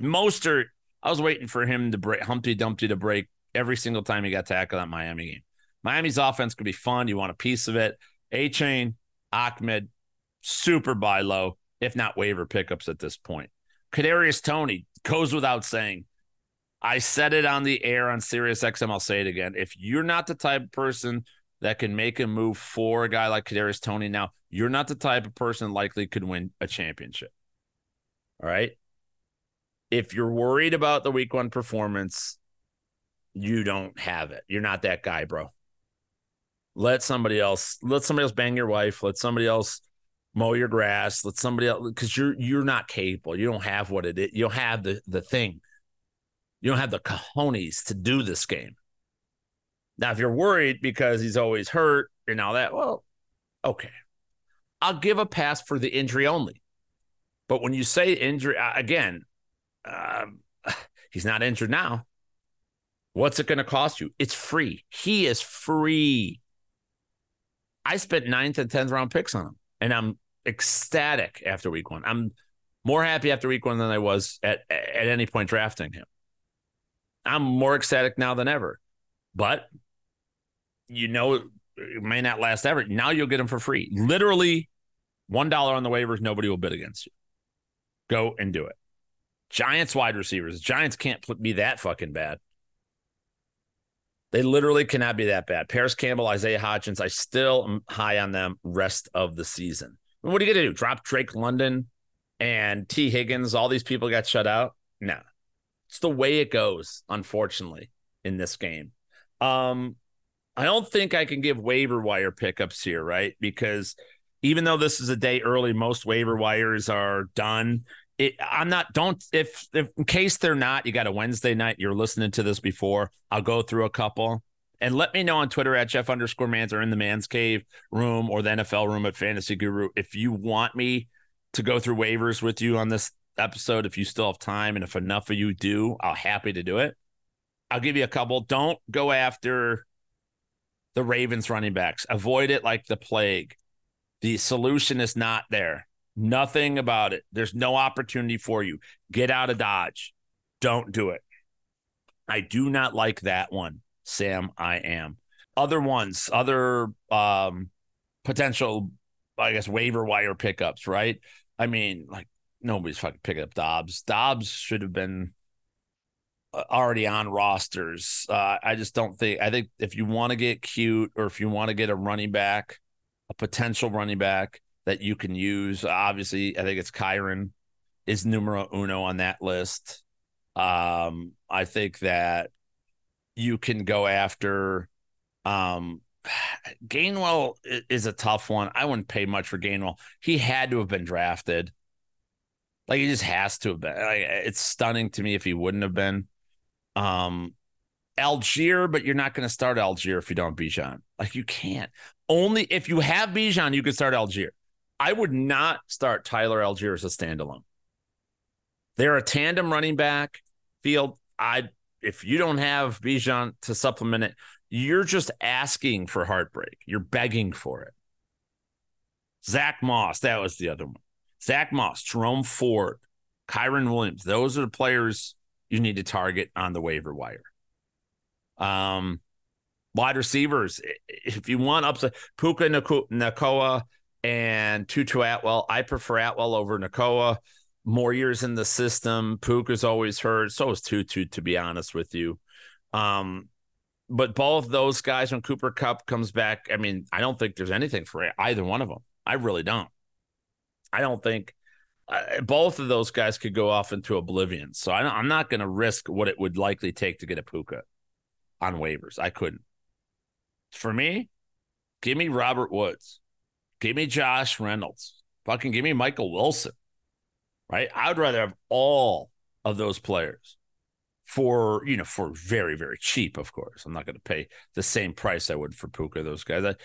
Mostert, I was waiting for him to break Humpty Dumpty to break every single time he got tackled that Miami game. Miami's offense could be fun. You want a piece of it. Achane, Ahmed, super buy low, if not waiver pickups at this point. Kadarius Toney goes without saying. I said it on the air on Sirius XM. I'll say it again. If you're not the type of person that can make a move for a guy like Kadarius Toney now, you're not the type of person likely could win a championship. All right. If you're worried about the week one performance, you don't have it. You're not that guy, bro. Let somebody else, let somebody else bang your wife. Let somebody else mow your grass. Let somebody else because you're you're not capable. You don't have what it is. You don't have the the thing. You don't have the cojones to do this game. Now, if you're worried because he's always hurt and all that, well, okay. I'll give a pass for the injury only. But when you say injury, again, um, he's not injured now. What's it going to cost you? It's free. He is free. I spent ninth and 10th round picks on him, and I'm ecstatic after week one. I'm more happy after week one than I was at, at any point drafting him. I'm more ecstatic now than ever. But you know it may not last ever. Now you'll get him for free. Literally one dollar on the waivers, nobody will bid against you. Go and do it. Giants wide receivers. Giants can't be that fucking bad. They literally cannot be that bad. Parris Campbell, Isaiah Hodgins, I still am high on them rest of the season. What are you going to do? Drop Drake London and Tee Higgins? All these people got shut out? No. It's the way it goes, unfortunately, in this game. Um, I don't think I can give waiver wire pickups here, right? Because even though this is a day early, most waiver wires are done. It, I'm not. Don't if, if in case they're not, you got a Wednesday night. You're listening to this before. I'll go through a couple and let me know on Twitter at Jeff underscore Mans or in the Man's Cave room or the NFL room at Fantasy Guru if you want me to go through waivers with you on this episode if you still have time and if enough of you do i'll happy to do it i'll give you a couple don't go after the ravens running backs avoid it like the plague the solution is not there nothing about it there's no opportunity for you get out of dodge don't do it i do not like that one sam i am other ones other um potential i guess waiver wire pickups right i mean like nobody's fucking picking up Doubs. Doubs should have been uh, already on rosters. Uh, I just don't think. I think if you want to get cute or if you want to get a running back, a potential running back that you can use, obviously, I think it's Kyren is numero uno on that list. Um, I think that you can go after. Um, Gainwell is a tough one. I wouldn't pay much for Gainwell. He had to have been drafted. Like he just has to have been. Like, it's stunning to me if he wouldn't have been. Um, Allgeier, but you're not going to start Allgeier if you don't Bijan. Like you can't. Only if you have Bijan, you can start Allgeier. I would not start Tyler Allgeier as a standalone. They're a tandem running back field. I if you don't have Bijan to supplement it, you're just asking for heartbreak. You're begging for it. Zach Moss, that was the other one. Zach Moss, Jerome Ford, Kyren Williams. Those are the players you need to target on the waiver wire. Um, wide receivers, if you want upside, Puka Nacua and Tutu Atwell. I prefer Atwell over Nacua. More years in the system. Puka's always hurt. So is Tutu, to be honest with you. Um, but both those guys, when Cooper Kupp comes back, I mean, I don't think there's anything for either one of them. I really don't. I don't think uh, both of those guys could go off into oblivion. So I, am not going to risk what it would likely take to get a Puka. on waivers. I couldn't. For me, give me Robert Woods. Give me Josh Reynolds. Fucking give me Michael Wilson. Right? I would rather have all of those players for, you know, for very, very cheap, of course. I'm not going to pay the same price I would for Puka, those guys. I,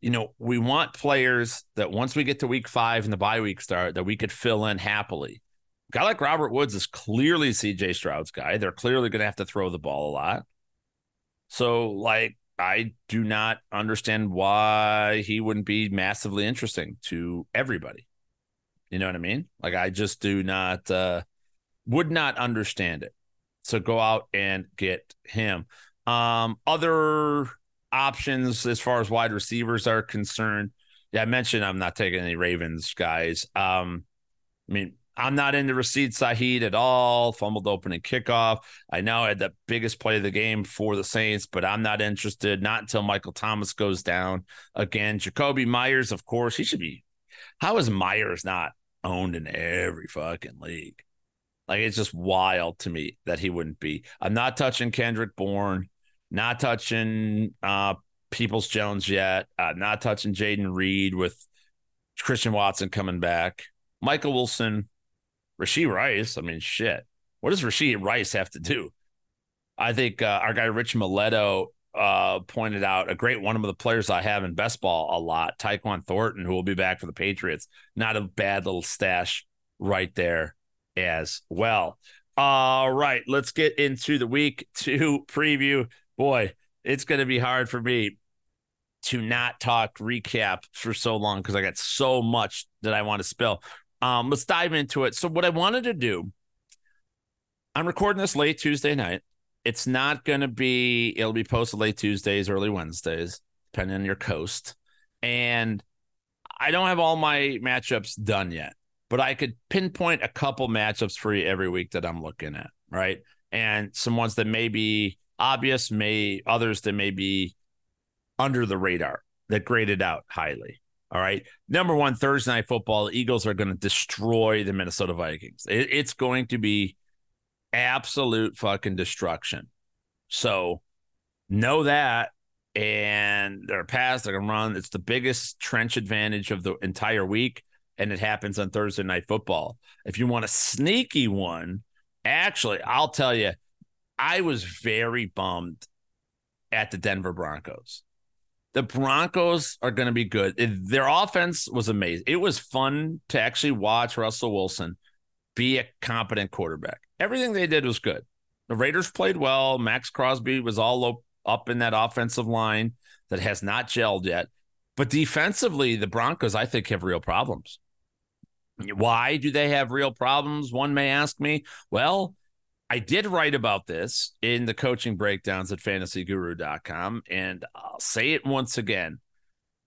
you know, we want players that once we get to week five and the bye week start, that we could fill in happily. A guy like Robert Woods is clearly CJ Stroud's guy. They're clearly going to have to throw the ball a lot. So, like, I do not understand why he wouldn't be massively interesting to everybody. You know what I mean? Like, I just do not, uh, would not understand it. So go out and get him. Um, other options as far as wide receivers are concerned. Yeah, I mentioned I'm not taking any Ravens guys. Um, I mean, I'm not into Rashid Shaheed at all. Fumbled opening kickoff. I know I had the biggest play of the game for the Saints, but I'm not interested. Not until Michael Thomas goes down again. Jakobi Meyers, of course, he should be. How is Meyers not owned in every fucking league? Like it's just wild to me that he wouldn't be. I'm not touching Kendrick Bourne. Not touching uh, Peoples Jones yet. Uh, not touching Jayden Reed with Christian Watson coming back. Michael Wilson, Rashee Rice. I mean, shit. What does Rashee Rice have to do? I think uh, our guy Rich Mileto uh, pointed out a great one of the players I have in best ball a lot, Tyquan Thornton, who will be back for the Patriots. Not a bad little stash right there as well. All right, let's get into the week two preview boy, it's going to be hard for me to not talk recap for so long because I got so much that I want to spill. Um, let's dive into it. So, what I wanted to do, I'm recording this late Tuesday night. It's not going to be, it'll be posted late Tuesdays, early Wednesdays, depending on your coast. And I don't have all my matchups done yet, but I could pinpoint a couple matchups for you every week that I'm looking at, right? And some ones that may be obvious, may others that may be under the radar that graded out highly. All right. Number one, Thursday night football, the Eagles are going to destroy the Minnesota Vikings. It, it's going to be absolute fucking destruction. So know that. And they're pass, they're going to run. It's the biggest trench advantage of the entire week. And it happens on Thursday night football. If you want a sneaky one, actually, I'll tell you, I was very bummed at the Denver Broncos. The Broncos are going to be good. Their offense was amazing. It was fun to actually watch Russell Wilson be a competent quarterback. Everything they did was good. The Raiders played well. Maxx Crosby was all up in that offensive line that has not gelled yet. But defensively, the Broncos, I think, have real problems. Why do they have real problems? One may ask me. Well, I did write about this in the coaching breakdowns at fantasyguru.com, and I'll say it once again.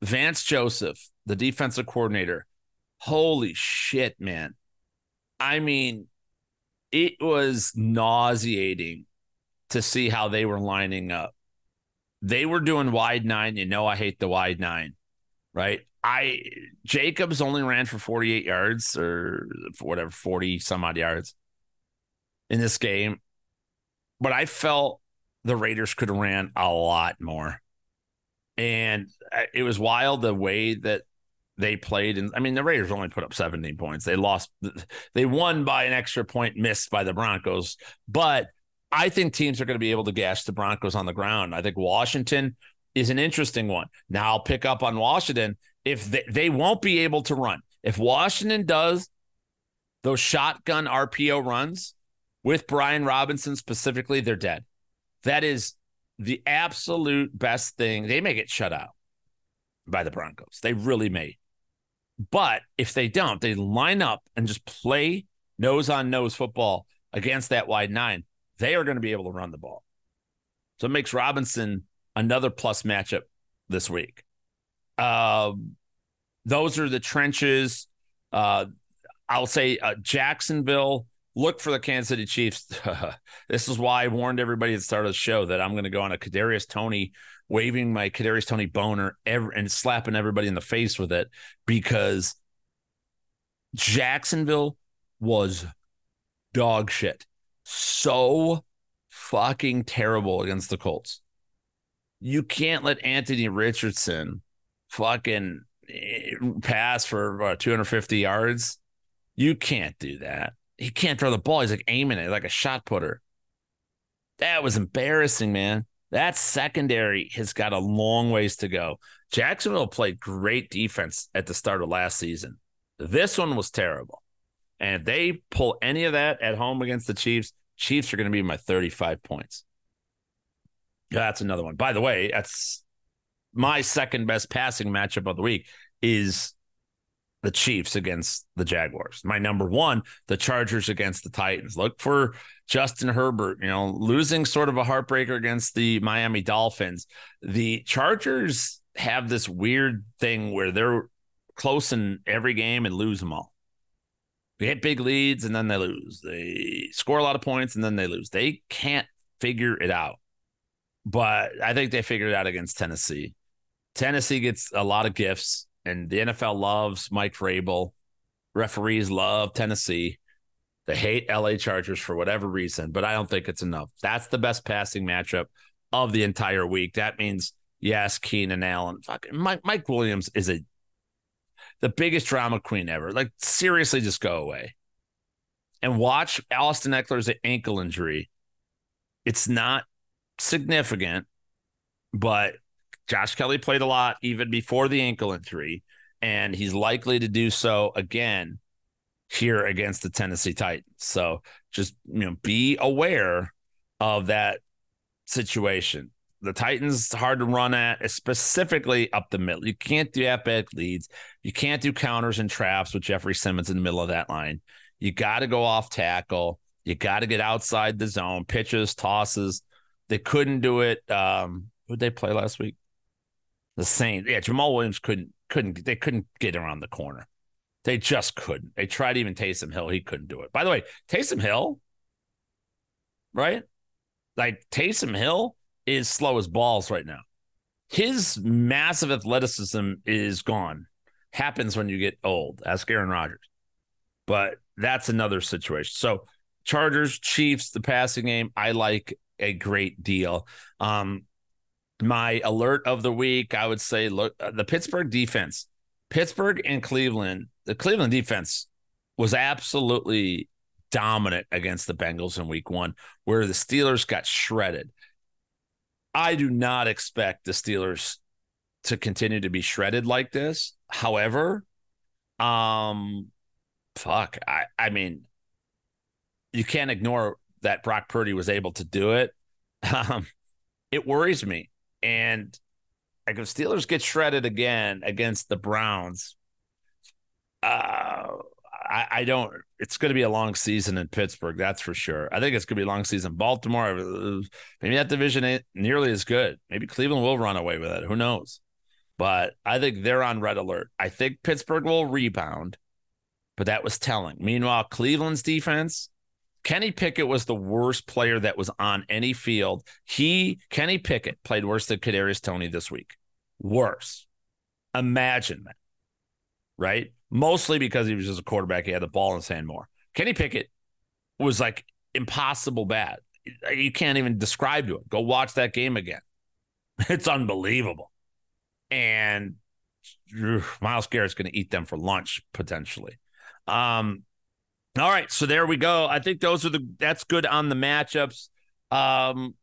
Vance Joseph, the defensive coordinator, holy shit, man. I mean, it was nauseating to see how they were lining up. They were doing wide nine. You know, I hate the wide nine, right? I Jacobs only ran for 48 yards or whatever, 40 some odd yards in this game, but I felt the Raiders could have ran a lot more. And uh, it was wild the way that they played. And I mean, the Raiders only put up 17 points. They lost, they won by an extra point missed by the Broncos. But I think teams are going to be able to gash the Broncos on the ground. I think Washington is an interesting one. Now I'll pick up on Washington. If they, they won't be able to run, if Washington does those shotgun RPO runs, with Brian Robinson specifically, they're dead. That is the absolute best thing. They may get shut out by the Broncos. They really may. But if they don't, they line up and just play nose on nose football against that wide nine, they are going to be able to run the ball. So it makes Robinson another plus matchup this week. Uh, those are the trenches. Uh, I'll say uh, Jacksonville look for the Kansas City Chiefs. this is why I warned everybody at the start of the show that I'm going to go on a Kadarius Toney waving my Kadarius Toney boner ever and slapping everybody in the face with it because Jacksonville was dog shit. So fucking terrible against the Colts. You can't let Anthony Richardson fucking eh, pass for uh, 250 yards. You can't do that. He can't throw the ball. He's like aiming it like a shot putter. That was embarrassing, man. That secondary has got a long ways to go. Jacksonville played great defense at the start of last season. This one was terrible. And if they pull any of that at home against the Chiefs, Chiefs are going to be my 35 points. That's another one. By the way, that's my second best passing matchup of the week is the Chiefs against the Jaguars. My number one, the Chargers against the Titans. Look for Justin Herbert, you know, losing sort of a heartbreaker against the Miami Dolphins. The Chargers have this weird thing where they're close in every game and lose them all. They get big leads and then they lose. They score a lot of points and then they lose. They can't figure it out. But I think they figured it out against Tennessee. Tennessee gets a lot of gifts and the NFL loves Mike Vrabel. Referees love Tennessee. They hate LA Chargers for whatever reason, but I don't think it's enough. That's the best passing matchup of the entire week. That means yes, Keenan Allen. Fucking Mike, Mike Williams is a the biggest drama queen ever. Like seriously, just go away and watch Austin Ekeler's ankle injury. It's not significant, but Josh Kelley played a lot even before the ankle injury, and he's likely to do so again here against the Tennessee Titans. So just you know, be aware of that situation. The Titans hard to run at, specifically up the middle. You can't do epic leads. You can't do counters and traps with Jeffrey Simmons in the middle of that line. You got to go off tackle. You got to get outside the zone, pitches, tosses. They couldn't do it. Um, who did they play last week? The Saints. Yeah, Jamaal Williams couldn't couldn't they couldn't get around the corner. They just couldn't. They tried even Taysom Hill. He couldn't do it. By the way, Taysom Hill, right? Like Taysom Hill is slow as balls right now. His massive athleticism is gone. Happens when you get old. Ask Aaron Rodgers. But that's another situation. So Chargers, Chiefs, the passing game, I like a great deal. Um, my alert of the week, I would say, look, uh, the Pittsburgh defense, Pittsburgh and Cleveland, the Cleveland defense was absolutely dominant against the Bengals in week one, where the Steelers got shredded. I do not expect the Steelers to continue to be shredded like this. However, um, fuck, I, I mean, you can't ignore that Brock Purdy was able to do it. Um, it worries me and like if Steelers get shredded again against the Browns, uh, I, I don't. It's going to be a long season in Pittsburgh, that's for sure. I think it's going to be a long season. Baltimore, maybe that division ain't nearly as good. Maybe Cleveland will run away with it. Who knows? But I think they're on red alert. I think Pittsburgh will rebound, but that was telling. Meanwhile, Cleveland's defense Kenny Pickett was the worst player that was on any field. He, Kenny Pickett, played worse than Kadarius Toney this week. Worse. Imagine that. Right? Mostly because he was just a quarterback. He had the ball in his hand more. Kenny Pickett was like impossible bad. You can't even describe to it. Go watch that game again. It's unbelievable. And Myles Garrett's going to eat them for lunch potentially. Um, all right, so there we go. I think those are the that's good on the matchups. Um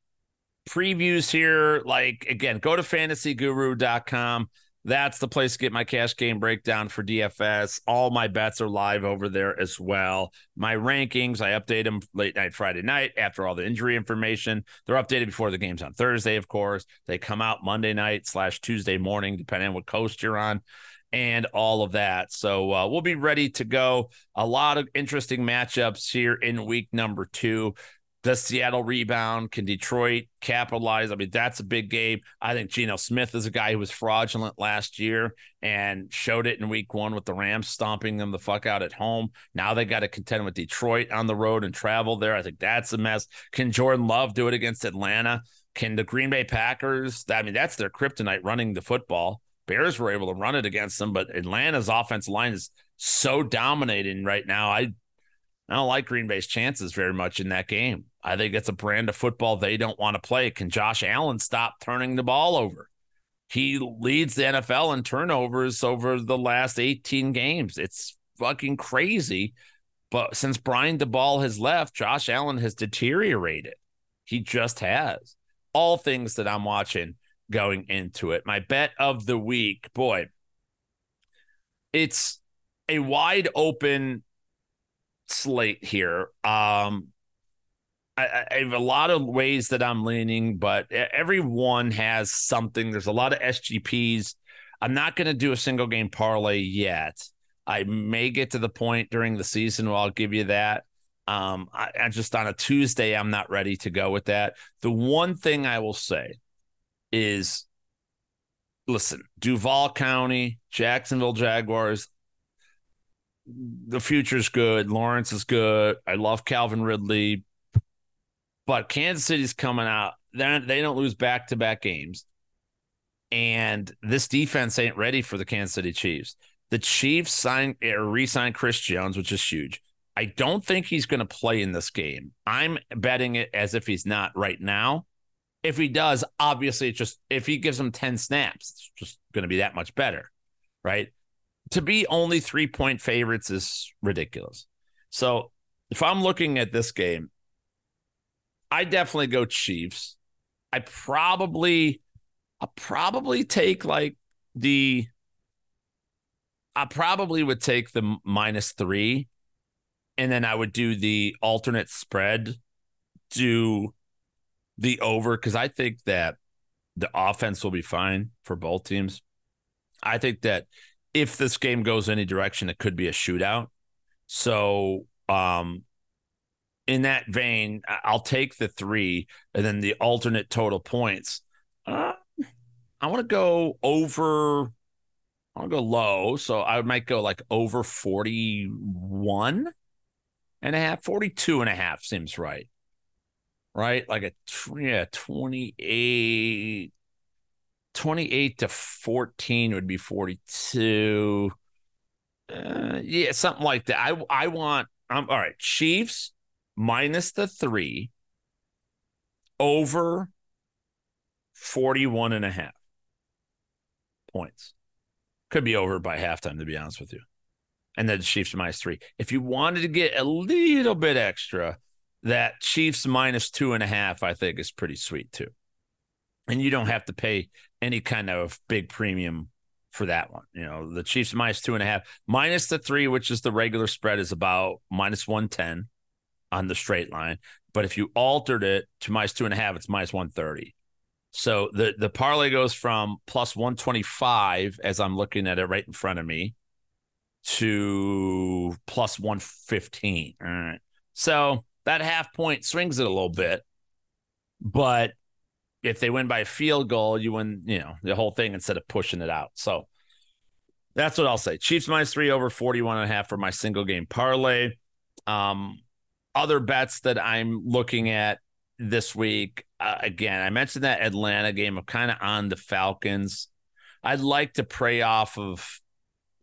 previews here like again, go to fantasyguru.com. That's the place to get my cash game breakdown for DFS. All my bets are live over there as well. My rankings, I update them late night Friday night after all the injury information. They're updated before the games on Thursday, of course. They come out Monday night slash Tuesday morning, depending on what coast you're on and all of that. So uh, we'll be ready to go. A lot of interesting matchups here in week number two. Does Seattle rebound? Can Detroit capitalize? I mean, that's a big game. I think Geno Smith is a guy who was fraudulent last year and showed it in week one with the Rams stomping them the fuck out at home. Now they got to contend with Detroit on the road and travel there. I think that's a mess. Can Jordan Love do it against Atlanta? Can the Green Bay Packers? I mean, that's their kryptonite running the football. Bears were able to run it against them, but Atlanta's offensive line is so dominating right now. I I don't like Green Bay's chances very much in that game. I think it's a brand of football they don't want to play. Can Josh Allen stop turning the ball over? He leads the NFL in turnovers over the last 18 games. It's fucking crazy. But since Brian Daboll has left, Josh Allen has deteriorated. He just has. All things that I'm watching going into it. My bet of the week, boy, it's a wide open slate here. Um, I, I, have a lot of ways that I'm leaning, but everyone has something. There's a lot of SGPs. I'm not going to do a single game parlay yet. I may get to the point during the season where I'll give you that. Um, I, I just on a Tuesday, I'm not ready to go with that. The one thing I will say is listen, Duval County, Jacksonville Jaguars, the future's good. Lawrence is good. I love Calvin Ridley. But Kansas City's coming out. They're, they don't lose back to back games. And this defense ain't ready for the Kansas City Chiefs. The Chiefs signed or re-signed Chris Jones, which is huge. I don't think he's going to play in this game. I'm betting it as if he's not right now. If he does, obviously, it's just if he gives them 10 snaps, it's just going to be that much better, right? To be only three point favorites is ridiculous. So if I'm looking at this game, I definitely go Chiefs. I probably, I probably take like the, I probably would take the minus three, and then I would do the alternate spread, do the over because I think that the offense will be fine for both teams. I think that if this game goes any direction, it could be a shootout. So, um, in that vein, I'll take the three and then the alternate total points. Uh, I want to go over. I want to go low. So I might go like over 41 and a half, 42 and a half seems right. Right? Like a yeah, 28 28 to 14 would be 42. Uh, yeah, something like that. I I want I'm all right. Chiefs minus the three over 41 and a half points. Could be over by halftime, to be honest with you. And then the Chiefs minus three. If you wanted to get a little bit extra, that Chiefs minus two and a half, I think, is pretty sweet too. And you don't have to pay any kind of big premium for that one. You know, the Chiefs minus two and a half, minus the three, which is the regular spread, is about minus 110 on the straight line. But if you altered it to minus two and a half, it's minus 130. So the, the parlay goes from plus 125 as I'm looking at it right in front of me to plus 115. All right. So that half point swings it a little bit. But if they win by a field goal, you win, you know, the whole thing instead of pushing it out. So that's what I'll say. Chiefs minus three over 41 and a half for my single game parlay. Um, other bets that I'm looking at this week, uh, again, I mentioned that Atlanta game. I'm kind of on the Falcons. I'd like to prey off of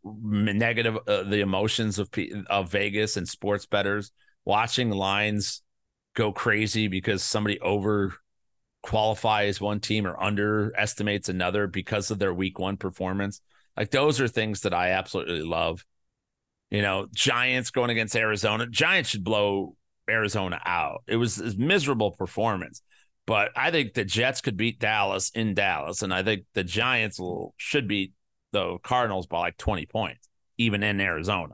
negative uh, the emotions of of Vegas and sports betters watching lines go crazy because somebody over qualifies one team or underestimates another because of their week one performance. Like those are things that I absolutely love. You know, Giants going against Arizona. Giants should blow Arizona out. It was a miserable performance, but I think the Jets could beat Dallas in Dallas, and I think the Giants will should beat the Cardinals by like twenty points, even in Arizona.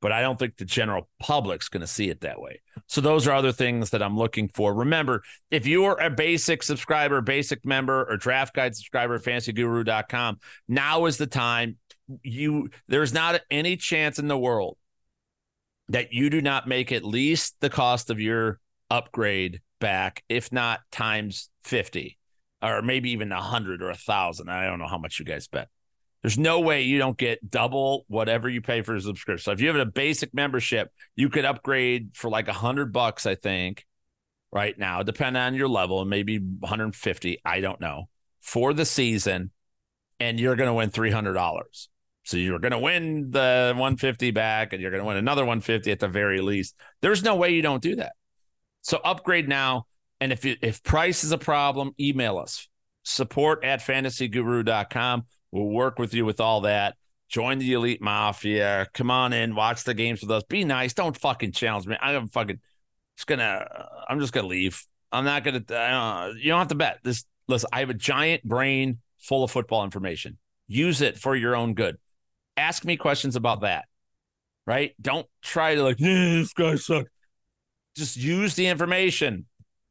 But I don't think the general public's going to see it that way. So those are other things that I'm looking for. Remember, if you're a basic subscriber, basic member, or draft guide subscriber at fantasyguru.com, now is the time. You there's not any chance in the world that you do not make at least the cost of your upgrade back, if not times 50 or maybe even a hundred or a thousand. I don't know how much you guys bet. There's no way you don't get double whatever you pay for a subscription. So if you have a basic membership, you could upgrade for like a hundred bucks, I think, right now, depending on your level, and maybe 150. I don't know for the season, and you're going to win three hundred dollars. So you're going to win the 150 back and you're going to win another 150 at the very least. There's no way you don't do that. So upgrade now. And if, if price is a problem, email us support at fantasyguru.com. We'll work with you with all that. Join the elite mafia. Come on in, watch the games with us. Be nice. Don't fucking challenge me. I'm fucking just gonna. I'm just gonna leave. I'm not gonna. You don't have to bet. This. Listen, I have a giant brain full of football information. Use it for your own good. Ask me questions about that. Right? Don't try to like. Yeah, this guy sucks. Just use the information.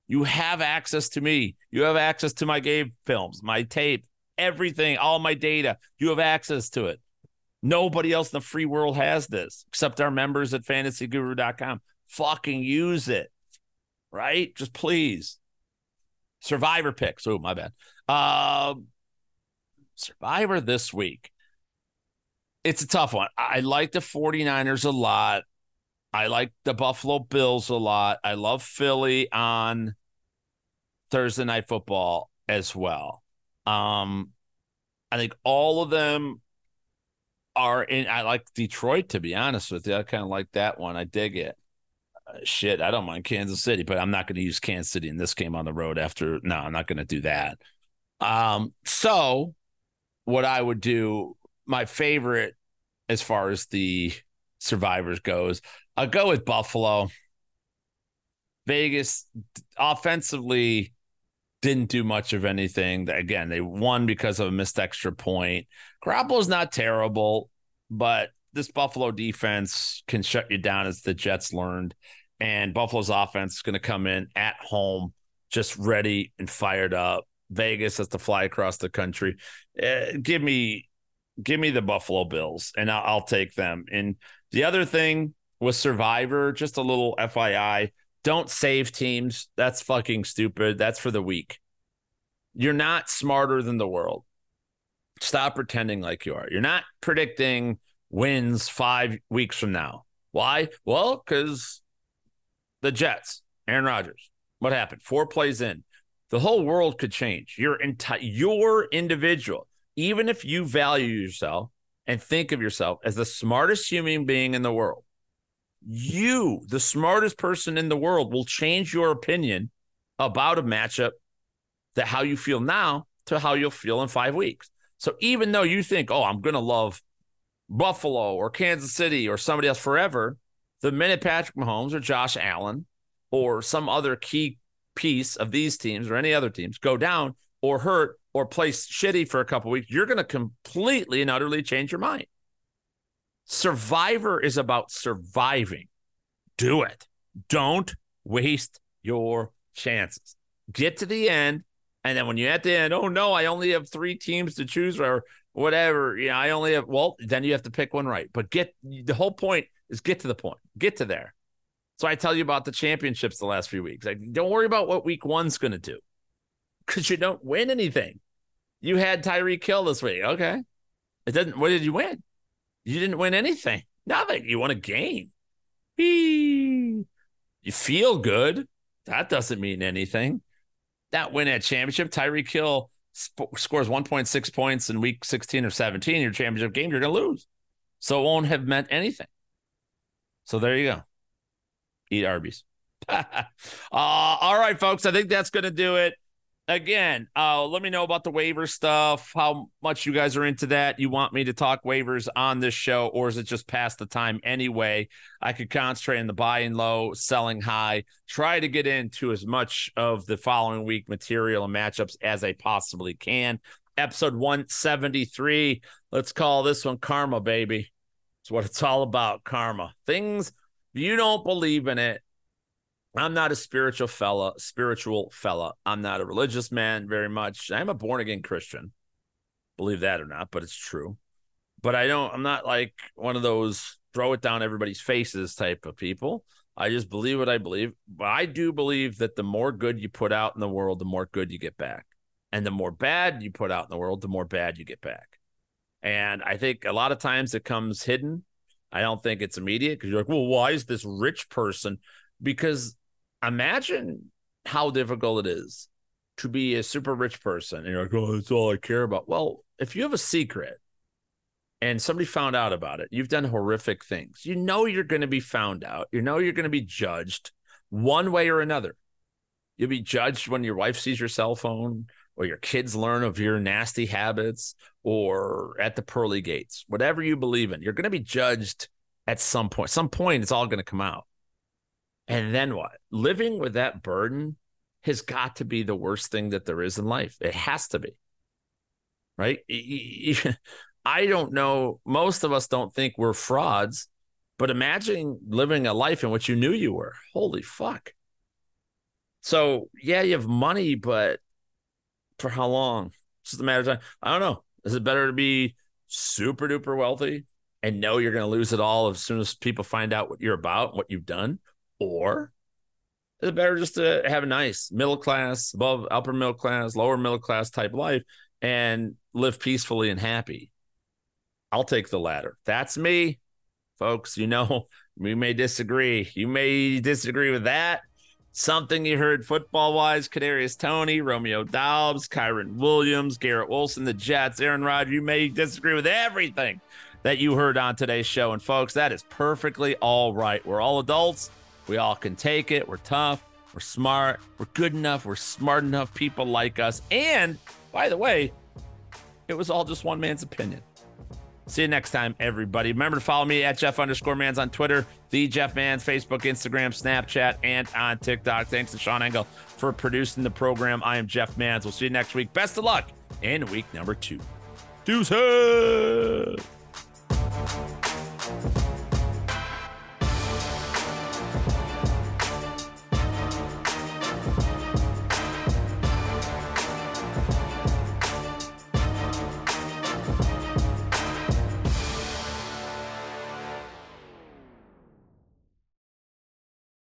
You have access to me. You have access to my game films, my tape, everything, all my data. You have access to it. Nobody else in the free world has this except our members at fantasyguru.com. Fucking use it. Right? Just please. Survivor picks. Oh, my bad. Uh, Survivor this week. It's a tough one. I like the 49ers a lot. I like the Buffalo Bills a lot. I love Philly on Thursday night football as well. Um, I think all of them are in. I like Detroit to be honest with you. I kind of like that one. I dig it. Uh, shit, I don't mind Kansas City, but I'm not going to use Kansas City in this game on the road. After no, I'm not going to do that. Um, so what I would do, my favorite as far as the survivors goes, I'll go with Buffalo. Vegas offensively didn't do much of anything. Again, they won because of a missed extra point. Garoppolo's not terrible, but this Buffalo defense can shut you down as the Jets learned. And Buffalo's offense is going to come in at home, just ready and fired up. Vegas has to fly across the country. Uh, give me, give me the Buffalo Bills, and I'll, I'll take them. And the other thing with Survivor, just a little FYI, don't save teams. That's fucking stupid. That's for the weak. You're not smarter than the world. Stop pretending like you are. You're not predicting wins five weeks from now. Why? Well, because the Jets, Aaron Rodgers. What happened? Four plays in, the whole world could change. Your entire, your individual, even if you value yourself and think of yourself as the smartest human being in the world, you, the smartest person in the world, will change your opinion about a matchup that how you feel now to how you'll feel in five weeks. So even though you think, oh, I'm going to love Buffalo or Kansas City or somebody else forever, the minute Patrick Mahomes or Josh Allen or some other key piece of these teams or any other teams go down or hurt or play shitty for a couple weeks, you're going to completely and utterly change your mind. Survivor is about surviving. Do it. Don't waste your chances. Get to the end. And then when you're at the end, oh no, I only have three teams to choose or whatever. Know, I only have, well, then you have to pick one right. But get the whole point is get to the point, get to there. So I tell you about the championships the last few weeks. Like, don't worry about what week one's going to do because you don't win anything. You had Tyreek Hill this week. Okay. It doesn't, what did you win? You didn't win anything. Nothing. You won a game. You feel good. That doesn't mean anything. That win at championship, Tyreek Hill sp- scores 1.6 points in week 16 or 17, your championship game, you're going to lose. So it won't have meant anything. So there you go. Eat Arby's. uh, all right, folks. I think that's going to do it again, uh, let me know about the waiver stuff, how much you guys are into that. You want me to talk waivers on this show, or is it just past the time anyway? I could concentrate on the buying low, selling high, try to get into as much of the following week material and matchups as I possibly can. Episode 173. Let's call this one Karma, baby. It's what it's all about. Karma. Things you don't believe in it, I'm not a spiritual fella, spiritual fella. I'm not a religious man very much. I'm a born again Christian. Believe that or not, but it's true. But I don't I'm not like one of those throw it down everybody's faces type of people. I just believe what I believe. But I do believe that the more good you put out in the world, the more good you get back. And the more bad you put out in the world, the more bad you get back. And I think a lot of times it comes hidden. I don't think it's immediate because you're like, well, why is this rich person? Because imagine how difficult it is to be a super rich person and you're like, oh, that's all I care about. Well, if you have a secret and somebody found out about it, you've done horrific things. You know you're going to be found out. You know you're going to be judged. one way or another. You'll be judged when your wife sees your cell phone or your kids learn of your nasty habits or at the pearly gates. Whatever you believe in, you're going to be judged at some point. Some point, it's all going to come out. And then what? Living with that burden has got to be the worst thing that there is in life. It has to be. Right? I don't know. Most of us don't think we're frauds, but imagine living a life in which you knew you were. Holy fuck. So, yeah, you have money, but for how long? It's just a matter of time. I don't know. Is it better to be super duper wealthy and know you're going to lose it all as soon as people find out what you're about, what you've done? Or is it better just to have a nice middle class, above upper middle class, lower middle class type life and live peacefully and happy? I'll take the latter. That's me, folks. You know, we may disagree. You may disagree with that. Something you heard football wise, Kadarius Toney, Romeo Doubs, Kyren Williams, Garrett Wilson, the Jets, Aaron Rodgers. You may disagree with everything that you heard on today's show. And folks, that is perfectly all right. We're all adults. We all can take it. We're tough. We're smart. We're good enough. We're smart enough. People like us. And by the way, it was all just one man's opinion. See you next time, everybody. Remember to follow me at Jeff underscore Mans on Twitter, the Jeff Mans, Facebook, Instagram, Snapchat, and on TikTok. Thanks to Sean Engel for producing the program. I am Jeff Mans. We'll see you next week. Best of luck in week number two. Deuces.